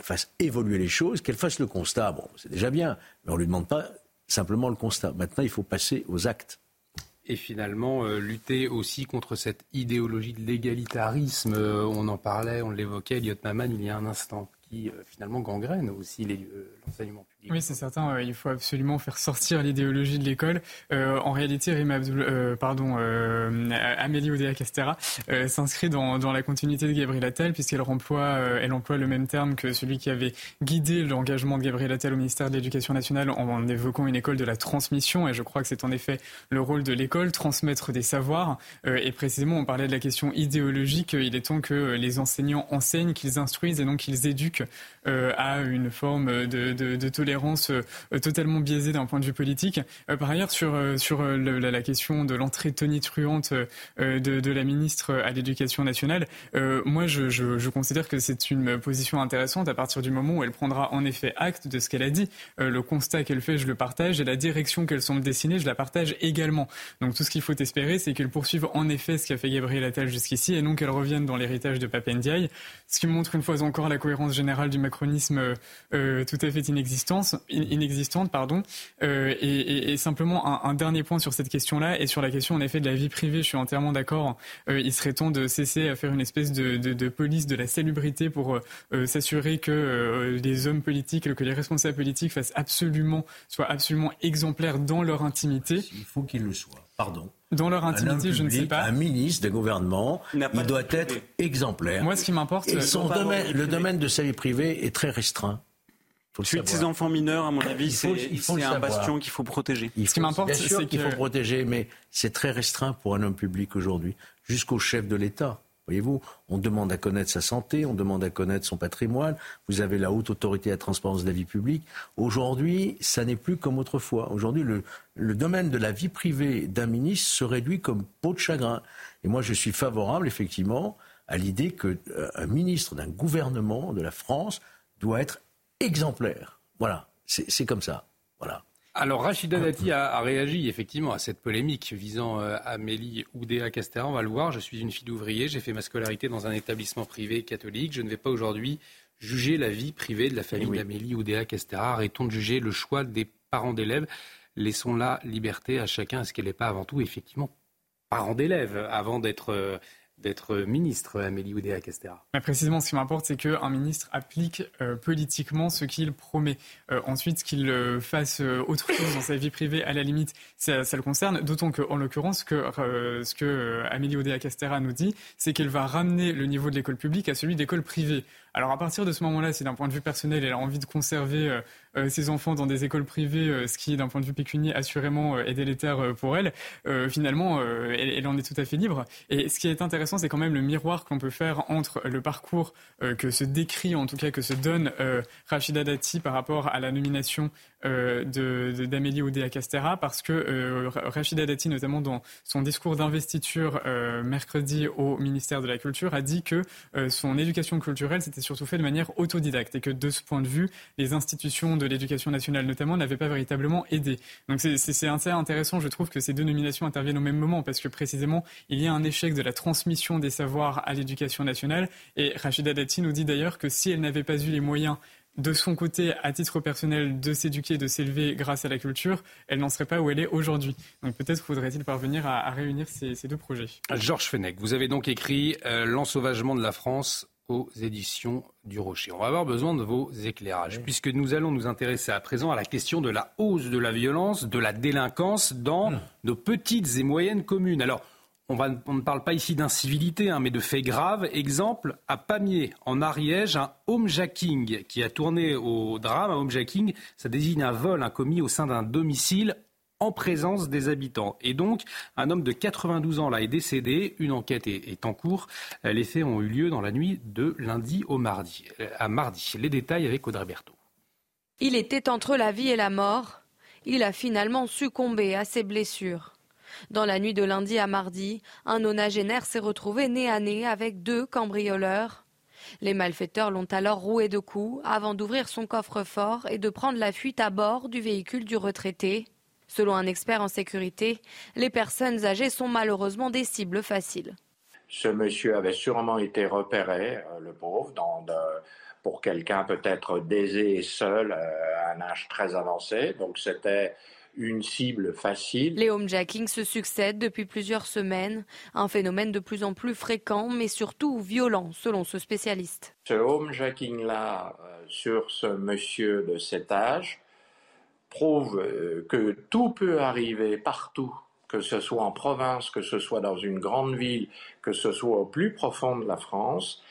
S3: fasse évoluer les choses, qu'elle fasse le constat. Bon, c'est déjà bien, mais on ne lui demande pas simplement le constat. Maintenant, il faut passer aux actes.
S1: Et finalement, euh, lutter aussi contre cette idéologie de l'égalitarisme. on en parlait, on l'évoquait, Elliot Maman, il y a un instant, qui finalement gangrène aussi
S5: Oui, c'est certain. Il faut absolument faire sortir l'idéologie de l'école. Euh, en réalité, euh, euh, Amélie Oudéa-Castera s'inscrit dans, la continuité de Gabriel Attal puisqu'elle emploie, le même terme que celui qui avait guidé l'engagement de Gabriel Attal au ministère de l'Éducation nationale en, évoquant une école de la transmission. Et je crois que c'est en effet le rôle de l'école, transmettre des savoirs. et précisément, on parlait de la question idéologique. Il est temps que les enseignants enseignent, qu'ils instruisent et donc qu'ils éduquent à une forme de, de tolérance euh, totalement biaisée d'un point de vue politique. Euh, par ailleurs, sur, euh, sur la, question de l'entrée tonitruante de, la ministre à l'Éducation nationale, moi, je, je, considère que c'est une position intéressante à partir du moment où elle prendra en effet acte de ce qu'elle a dit. le constat qu'elle fait, je le partage, et la direction qu'elle semble dessiner, je la partage également. Donc tout ce qu'il faut espérer, c'est qu'elle poursuive en effet ce qu'a fait Gabriel Attal jusqu'ici, et non qu'elle revienne dans l'héritage de Papendiaï, ce qui montre une fois encore la cohérence générale du macronisme tout à fait inexistant inexistante, pardon. Euh, et, simplement un, dernier point sur cette question-là et sur la question en effet de la vie privée, je suis entièrement d'accord. Euh, il serait temps de cesser à faire une espèce de, police de la salubrité pour euh, s'assurer que les hommes politiques, que les responsables politiques fassent absolument, soient absolument exemplaires dans leur intimité.
S3: Il faut qu'ils le soient. Pardon.
S5: Dans leur intimité, je ne sais pas.
S3: Un ministre de gouvernement, il doit être exemplaire.
S5: Moi, ce qui m'importe,
S3: le domaine de sa vie privée est très restreint.
S21: Suite de ces enfants mineurs, à mon avis, c'est un bastion qu'il faut protéger.
S3: Ce qui m'importe, c'est qu'il faut protéger, mais c'est très restreint pour un homme public aujourd'hui, jusqu'au chef de l'État. Voyez-vous, on demande à connaître sa santé, on demande à connaître son patrimoine. Vous avez la haute autorité à la transparence de la vie publique. Aujourd'hui, ça n'est plus comme autrefois. Aujourd'hui, le, le, domaine de la vie privée d'un ministre se réduit comme peau de chagrin. Et moi, je suis favorable, effectivement, à l'idée qu'un euh, ministre d'un gouvernement de la France doit être exemplaire. Voilà, c'est comme ça. Voilà.
S1: Alors Rachida Dati a, réagi effectivement à cette polémique visant euh, Amélie Oudéa-Castéra. On va le voir, je suis une fille d'ouvrier, j'ai fait ma scolarité dans un établissement privé catholique. Je ne vais pas aujourd'hui juger la vie privée de la famille
S3: oui.
S1: d'Amélie Oudéa Castera Arrêtons de juger le choix des parents d'élèves. Laissons la liberté à chacun. Est-ce qu'elle n'est pas avant tout, effectivement, parent d'élèves avant d'être euh, d'être ministre, Amélie Oudéa Castera.
S5: Précisément, ce qui m'importe, c'est qu'un ministre applique euh, politiquement ce qu'il promet. Euh, ensuite, qu'il euh, fasse autre chose dans sa vie privée, à la limite, ça, le concerne. D'autant qu'en l'occurrence, ce que Amélie Oudéa Castera nous dit, c'est qu'elle va ramener le niveau de l'école publique à celui d'école privée. Alors à partir de ce moment-là, si d'un point de vue personnel, elle a envie de conserver euh, euh, ses enfants dans des écoles privées, euh, ce qui, d'un point de vue pécunier, assurément euh, est délétère pour elle, finalement, elle, en est tout à fait libre. Et ce qui est intéressant, c'est quand même le miroir qu'on peut faire entre le parcours que se décrit, en tout cas que se donne Rachida Dati par rapport à la nomination d'Amélie Oudéa Castera, parce que Ra- Rachida Dati, notamment dans son discours d'investiture mercredi au ministère de la Culture, a dit que son éducation culturelle surtout fait de manière autodidacte et que de ce point de vue, les institutions de l'éducation nationale notamment n'avaient pas véritablement aidé. Donc c'est- assez intéressant, je trouve, que ces deux nominations interviennent au même moment parce que précisément, il y a un échec de la transmission des savoirs à l'éducation nationale et Rachida Dati nous dit d'ailleurs que si elle n'avait pas eu les moyens de son côté, à titre personnel, de s'éduquer, de s'élever grâce à la culture, elle n'en serait pas où elle est aujourd'hui. Donc peut-être faudrait-il parvenir à, réunir ces, ces deux projets.
S1: Georges Fenech, vous avez donc écrit euh, L'ensauvagement de la France aux éditions du Rocher. On va avoir besoin de vos éclairages, puisque nous allons nous intéresser à présent à la question de la hausse de la violence, de la délinquance dans nos petites et moyennes communes. Alors, on, va- on ne parle pas ici d'incivilité, hein, mais de faits graves. Exemple, à Pamiers, en Ariège, un homejacking qui a tourné au drame. Un homejacking, ça désigne un vol un commis au sein d'un domicile en présence des habitants. Et donc, un homme de 92 ans là est décédé. Une enquête est, en cours. Euh, Les faits ont eu lieu dans la nuit de lundi au mardi. euh, À mardi. Les détails avec Audrey Berthaud.
S17: Il était entre la vie et la mort. Il a finalement succombé à ses blessures. Dans la nuit de lundi à mardi, un nonagénaire s'est retrouvé nez à nez avec deux cambrioleurs. Les malfaiteurs l'ont alors roué de coups avant d'ouvrir son coffre-fort et de prendre la fuite à bord du véhicule du retraité. Selon un expert en sécurité, les personnes âgées sont malheureusement des cibles faciles.
S24: Ce monsieur avait sûrement été repéré, euh, le pauvre, dans de- pour quelqu'un peut-être d'aisé et seul, euh, à un âge très avancé. Donc c'était une cible facile.
S17: Les homejackings se succèdent depuis plusieurs semaines, un phénomène de plus en plus fréquent mais surtout violent selon ce spécialiste.
S24: Ce homejacking-là euh, sur ce monsieur de cet âge prouve euh, que tout peut arriver partout, que ce soit en province, que ce soit dans une grande ville, que ce soit au plus profond de la France,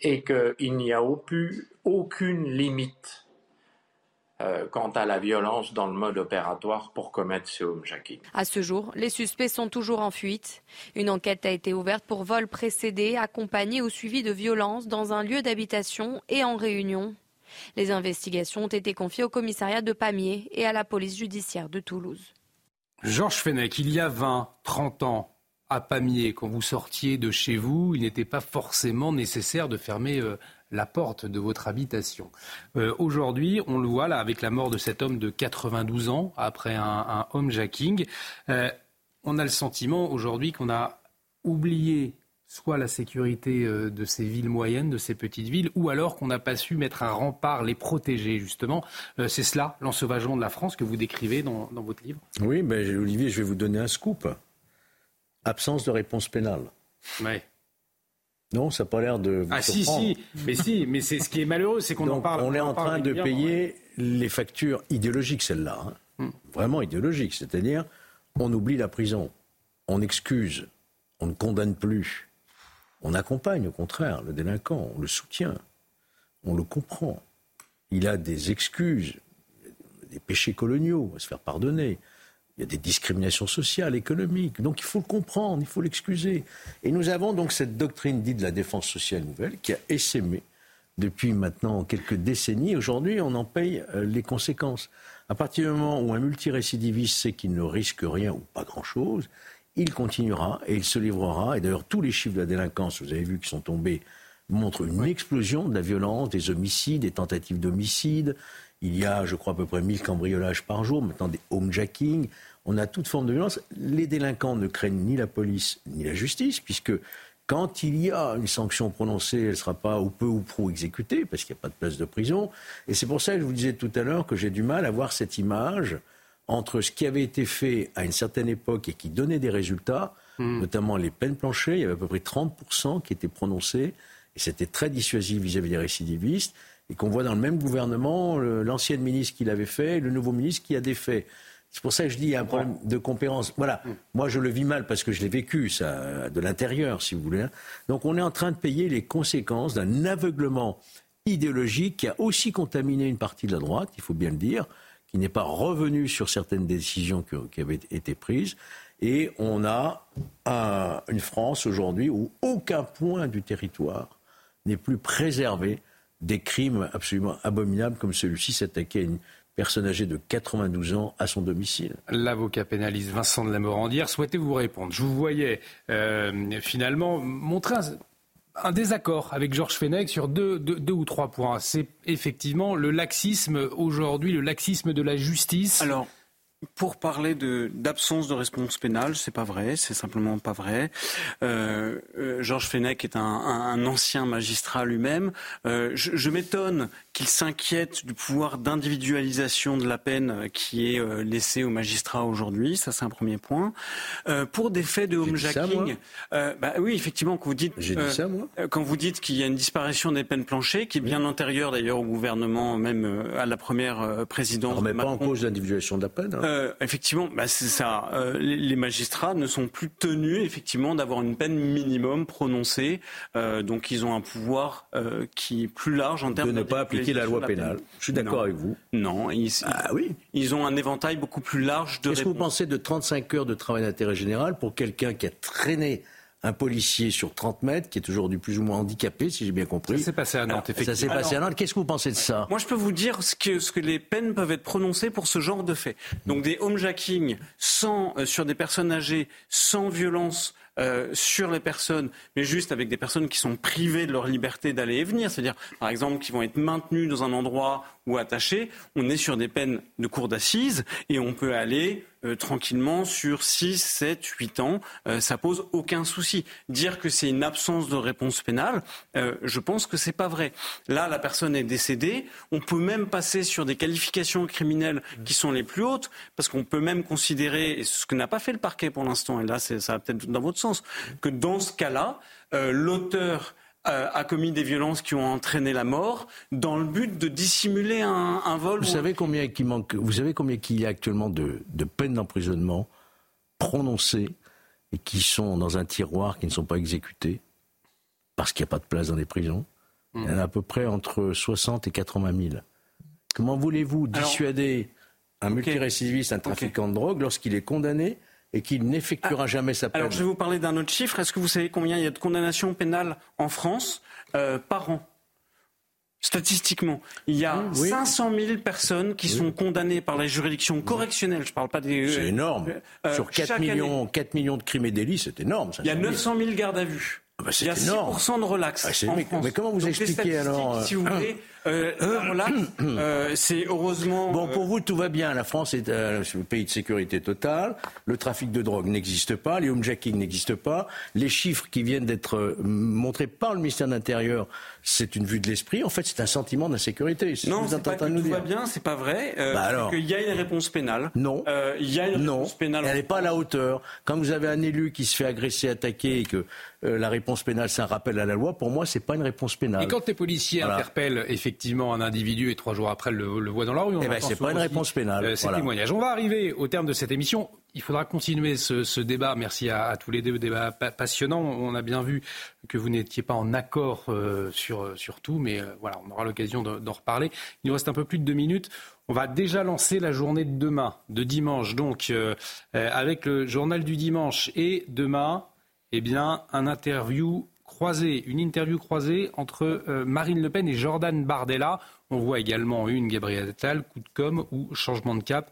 S24: et qu'il n'y a aucune limite euh, quant à la violence dans le mode opératoire pour commettre ce homejacking.
S17: À ce jour, les suspects sont toujours en fuite. Une enquête a été ouverte pour vol précédé, accompagné ou suivi de violences dans un lieu d'habitation et en réunion. Les investigations ont été confiées au commissariat de Pamiers et à la police judiciaire de Toulouse.
S1: Georges Fenech, il y a 20, 30 ans, à Pamiers, quand vous sortiez de chez vous, il n'était pas forcément nécessaire de fermer euh, la porte de votre habitation. Euh, Aujourd'hui, on le voit là avec la mort de cet homme de 92 ans après un, un homejacking. Euh, on a le sentiment aujourd'hui qu'on a oublié soit la sécurité euh, de ces villes moyennes, de ces petites villes, ou alors qu'on n'a pas su mettre un rempart, les protéger justement. Euh, C'est cela, l'ensauvagement de la France que vous décrivez dans, dans votre livre
S3: Oui, ben, Olivier, je vais vous donner un scoop. Absence de réponse pénale.
S1: Ouais.
S3: Non, ça n'a pas l'air de vous
S1: Ah si,
S3: surprendre.
S1: si, mais si, mais c'est ce qui est malheureux, c'est qu'on en parle.
S3: on est en train de payer les factures idéologiques, celles-là. hein.
S1: Hmm.
S3: Vraiment idéologiques. C'est-à-dire, on oublie la prison, on excuse, on ne condamne plus. On accompagne, au contraire, le délinquant, on le soutient, on le comprend. Il a des excuses, des péchés coloniaux à se faire pardonner. Il y a des discriminations sociales, économiques. Donc il faut le comprendre, il faut l'excuser. Et nous avons donc cette doctrine dite de la défense sociale nouvelle qui a essaimé depuis maintenant quelques décennies. Aujourd'hui, on en paye euh, les conséquences. À partir du moment où un multirécidiviste sait qu'il ne risque rien ou pas grand-chose, il continuera et il se livrera. Et d'ailleurs, tous les chiffres de la délinquance, vous avez vu, qui sont tombés, montrent une explosion de la violence, des homicides, des tentatives d'homicide. Il y a, je crois, à peu près 1000 cambriolages par jour, maintenant des homejacking. On a toute forme de violence. Les délinquants ne craignent ni la police ni la justice, puisque Quand il y a une sanction prononcée, elle ne sera pas ou peu ou prou exécutée, parce qu'il n'y a pas de place de prison. Et c'est pour ça que je vous disais tout à l'heure que j'ai du mal à voir cette image entre ce qui avait été fait à une certaine époque et qui donnait des résultats, hmm. notamment les peines planchées, il y avait à peu près 30% qui étaient prononcés, et c'était très dissuasif vis-à-vis des récidivistes, et qu'on voit dans le même gouvernement l'ancienne ministre qui l'avait fait et le nouveau ministre qui a défait. C'est pour ça que je dis qu'il y a un problème de compétence. Voilà, hmm. moi je le vis mal parce que je l'ai vécu, ça, de l'intérieur, si vous voulez. Hein. Donc on est en train de payer les conséquences d'un aveuglement idéologique qui a aussi contaminé une partie de la droite, il faut bien le dire, qui n'est pas revenu sur certaines décisions qui avaient été prises. Et on a une France aujourd'hui où aucun point du territoire n'est plus préservé des crimes absolument abominables comme celui-ci s'attaquait à une personne âgée de 92 ans à son domicile.
S1: L'avocat pénaliste Vincent de la Morandière souhaitait vous répondre? Je vous voyais euh, finalement montrer un, désaccord avec Georges Fenech sur deux, deux, ou trois points. C'est effectivement le laxisme aujourd'hui, le laxisme de la justice.
S21: Pour parler d'absence de, réponse pénale, c'est pas vrai, c'est simplement pas vrai. Euh, euh, Georges Fenech est un, ancien magistrat lui-même. Euh, je, m'étonne qu'il s'inquiète du pouvoir d'individualisation de la peine qui est laissé aux magistrats aujourd'hui. Ça, c'est un premier point. pour des faits de homejacking, bah oui, effectivement, quand vous dites, quand vous dites qu'il y a une disparition des peines planchées, qui est bien antérieure d'ailleurs au gouvernement, même à la première présidence. On
S3: ne remet pas en cause l'individualisation de la peine. Hein.
S21: Euh, effectivement, bah, c'est ça. Euh, les, magistrats ne sont plus tenus effectivement d'avoir une peine minimum prononcée, euh, donc ils ont un pouvoir qui est plus large en termes
S3: de ne pas appliquer la loi pénale. Je suis d'accord avec vous.
S21: Non, ils,
S3: ah, oui.
S21: ils ont un éventail beaucoup plus large de.
S3: Qu'est-ce que vous pensez de 35 heures de travail d'intérêt général pour quelqu'un qui a traîné un policier sur 30 mètres qui est aujourd'hui plus ou moins handicapé, si j'ai bien compris.
S1: Ça s'est passé à Nantes, effectivement.
S3: Ça s'est passé à Nantes. Qu'est-ce que vous pensez de ça?
S21: Moi, je peux vous dire ce que, ce que les peines peuvent être prononcées pour ce genre de fait. Donc des homejacking sans, euh, sur des personnes âgées sans violence euh, sur les personnes, mais juste avec des personnes qui sont privées de leur liberté d'aller et venir, c'est-à-dire par exemple qui vont être maintenues dans un endroit ou attachées, on est sur des peines de cour d'assises et on peut aller euh, tranquillement sur 6, 7, 8 ans, euh, ça pose aucun souci. Dire que c'est une absence de réponse pénale, je pense que c'est pas vrai. Là, la personne est décédée, on peut même passer sur des qualifications criminelles qui sont les plus hautes, parce qu'on peut même considérer, et ce que n'a pas fait le parquet pour l'instant, et là ça va peut-être dans votre sens, que dans ce cas-là, euh, l'auteur euh, a commis des violences qui ont entraîné la mort dans le but de dissimuler un, vol.
S3: Vous savez combien il manque Vous savez combien qu'il y a actuellement de, peines d'emprisonnement prononcées et qui sont dans un tiroir qui ne sont pas exécutées parce qu'il n'y a pas de place dans les prisons? Il y en a à peu près entre 60 et 80 000. Comment voulez-vous dissuader un multirécidiviste, un trafiquant de drogue, lorsqu'il est condamné et qu'il n'effectuera ah, jamais sa peine.
S21: Alors je vais vous parler d'un autre chiffre. Est-ce que vous savez combien il y a de condamnations pénales en France euh, par an? Statistiquement, il y a 500 000 personnes qui sont condamnées par la juridiction correctionnelle. Je ne parle pas des.
S3: C'est énorme. Euh, Sur 4 millions, 4 millions de crimes et délits, c'est énorme.
S21: Il y a 900 000 gardes à vue. Ah bah, il y a 6% de relax.
S3: Ah, en mais, comment vous expliquez alors
S21: Si vous euh, voulez, *clears throat* euh, *clears throat* euh, c'est heureusement.
S3: Bon, pour vous, tout va bien. La France est euh, le pays de sécurité totale. Le trafic de drogue n'existe pas. Les homejacking n'existent pas. Les chiffres qui viennent d'être montrés par le ministère de l'Intérieur, c'est une vue de l'esprit. En fait, c'est un sentiment d'insécurité.
S21: Non, c'est pas que tout va bien, c'est pas vrai. Bah alors. Il y a une réponse pénale.
S3: Non.
S21: Il y a une
S3: non.
S21: réponse pénale.
S3: Elle n'est pas à la hauteur. Quand vous avez un élu qui se fait agresser, attaquer et que la réponse pénale, c'est un rappel à la loi, pour moi, c'est pas une réponse pénale.
S1: Et quand les policiers interpellent effectivement effectivement un individu et trois jours après le, le voit dans la rue.
S3: Eh ben, c'est pas une réponse pénale.
S1: Euh, c'est témoignage. On va arriver au terme de cette émission. Il faudra continuer ce, débat. Merci à, tous les deux, débat passionnant. On a bien vu que vous n'étiez pas en accord euh, sur, sur tout, mais euh, voilà, on aura l'occasion d'en reparler. Il nous reste un peu plus de deux minutes. On va déjà lancer la journée de demain, de dimanche, donc avec le journal du dimanche et demain, eh bien, un interview une interview croisée entre euh, Marine Le Pen et Jordan Bardella. On voit également une Gabrielle Attal, coup de com ou changement de cap.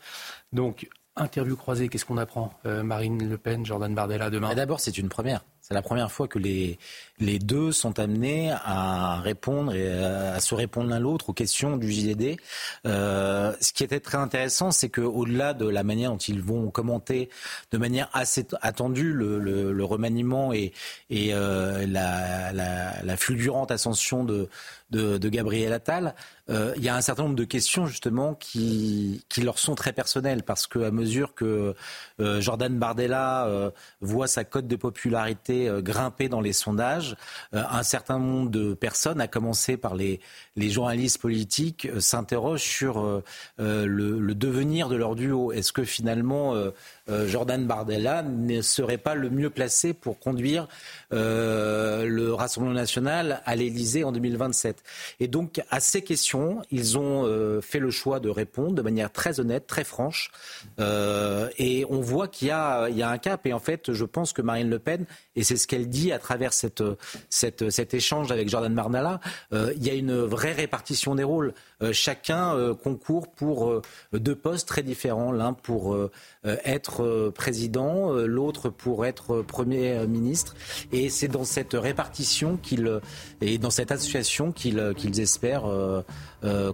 S1: Donc, interview croisée, qu'est-ce qu'on apprend euh, Marine Le Pen, Jordan Bardella demain?
S11: D'abord, c'est une première. C'est la première fois que les, les deux sont amenés à répondre et à, se répondre l'un l'autre aux questions du JDD. Euh, ce qui était très intéressant, c'est qu'au-delà de la manière dont ils vont commenter de manière assez attendue le, le, le remaniement et, et euh, la, la, la, fulgurante ascension de, de, Gabriel Attal, euh, il y a un certain nombre de questions justement qui, leur sont très personnelles parce qu'à mesure que euh, Jordan Bardella euh, voit sa cote de popularité grimper dans les sondages, un certain nombre de personnes, à commencer par les, journalistes politiques, s'interrogent sur le, devenir de leur duo. Est-ce que finalement Jordan Bardella ne serait pas le mieux placé pour conduire le Rassemblement national à l'Élysée en 2027 Et donc à ces questions, ils ont fait le choix de répondre de manière très honnête, très franche, et on voit qu'il y, a un cap. Et en fait, je pense que Marine Le Pen, et c'est ce qu'elle dit à travers cet échange avec Jordan euh, il y a une vraie répartition des rôles. Euh, chacun euh, concourt pour deux postes très différents. L'un pour être président, l'autre pour être Premier ministre. Et c'est dans cette répartition qu'ils, et dans cette association qu'ils, qu'ils espèrent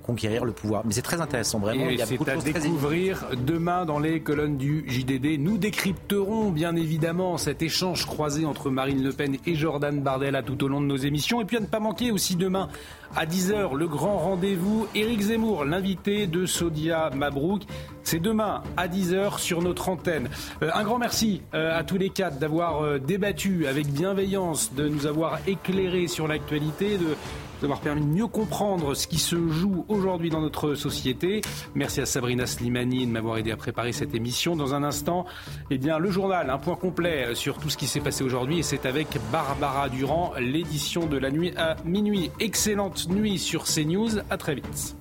S11: conquérir le pouvoir. Mais c'est très intéressant, vraiment.
S1: Et c'est à découvrir demain dans les colonnes du JDD. Nous décrypterons bien évidemment cet échange croisé entre Marine Le Pen et Jordan Bardella tout au long de nos émissions. Et puis à ne pas manquer aussi demain à 10h, le grand rendez-vous. Éric Zemmour, l'invité de Sodia Mabrouk. C'est demain à 10h sur notre antenne. Euh, un grand merci euh, à tous les quatre d'avoir euh, débattu avec bienveillance, de nous avoir éclairé sur l'actualité, de d'avoir permis de mieux comprendre ce qui se joue aujourd'hui dans notre société. Merci à Sabrina Slimani de m'avoir aidé à préparer cette émission. Dans un instant, eh bien, le journal, un point complet sur tout ce qui s'est passé aujourd'hui. Et c'est avec Barbara Durand, l'édition de la nuit à minuit. Excellente nuit sur CNews. À très vite.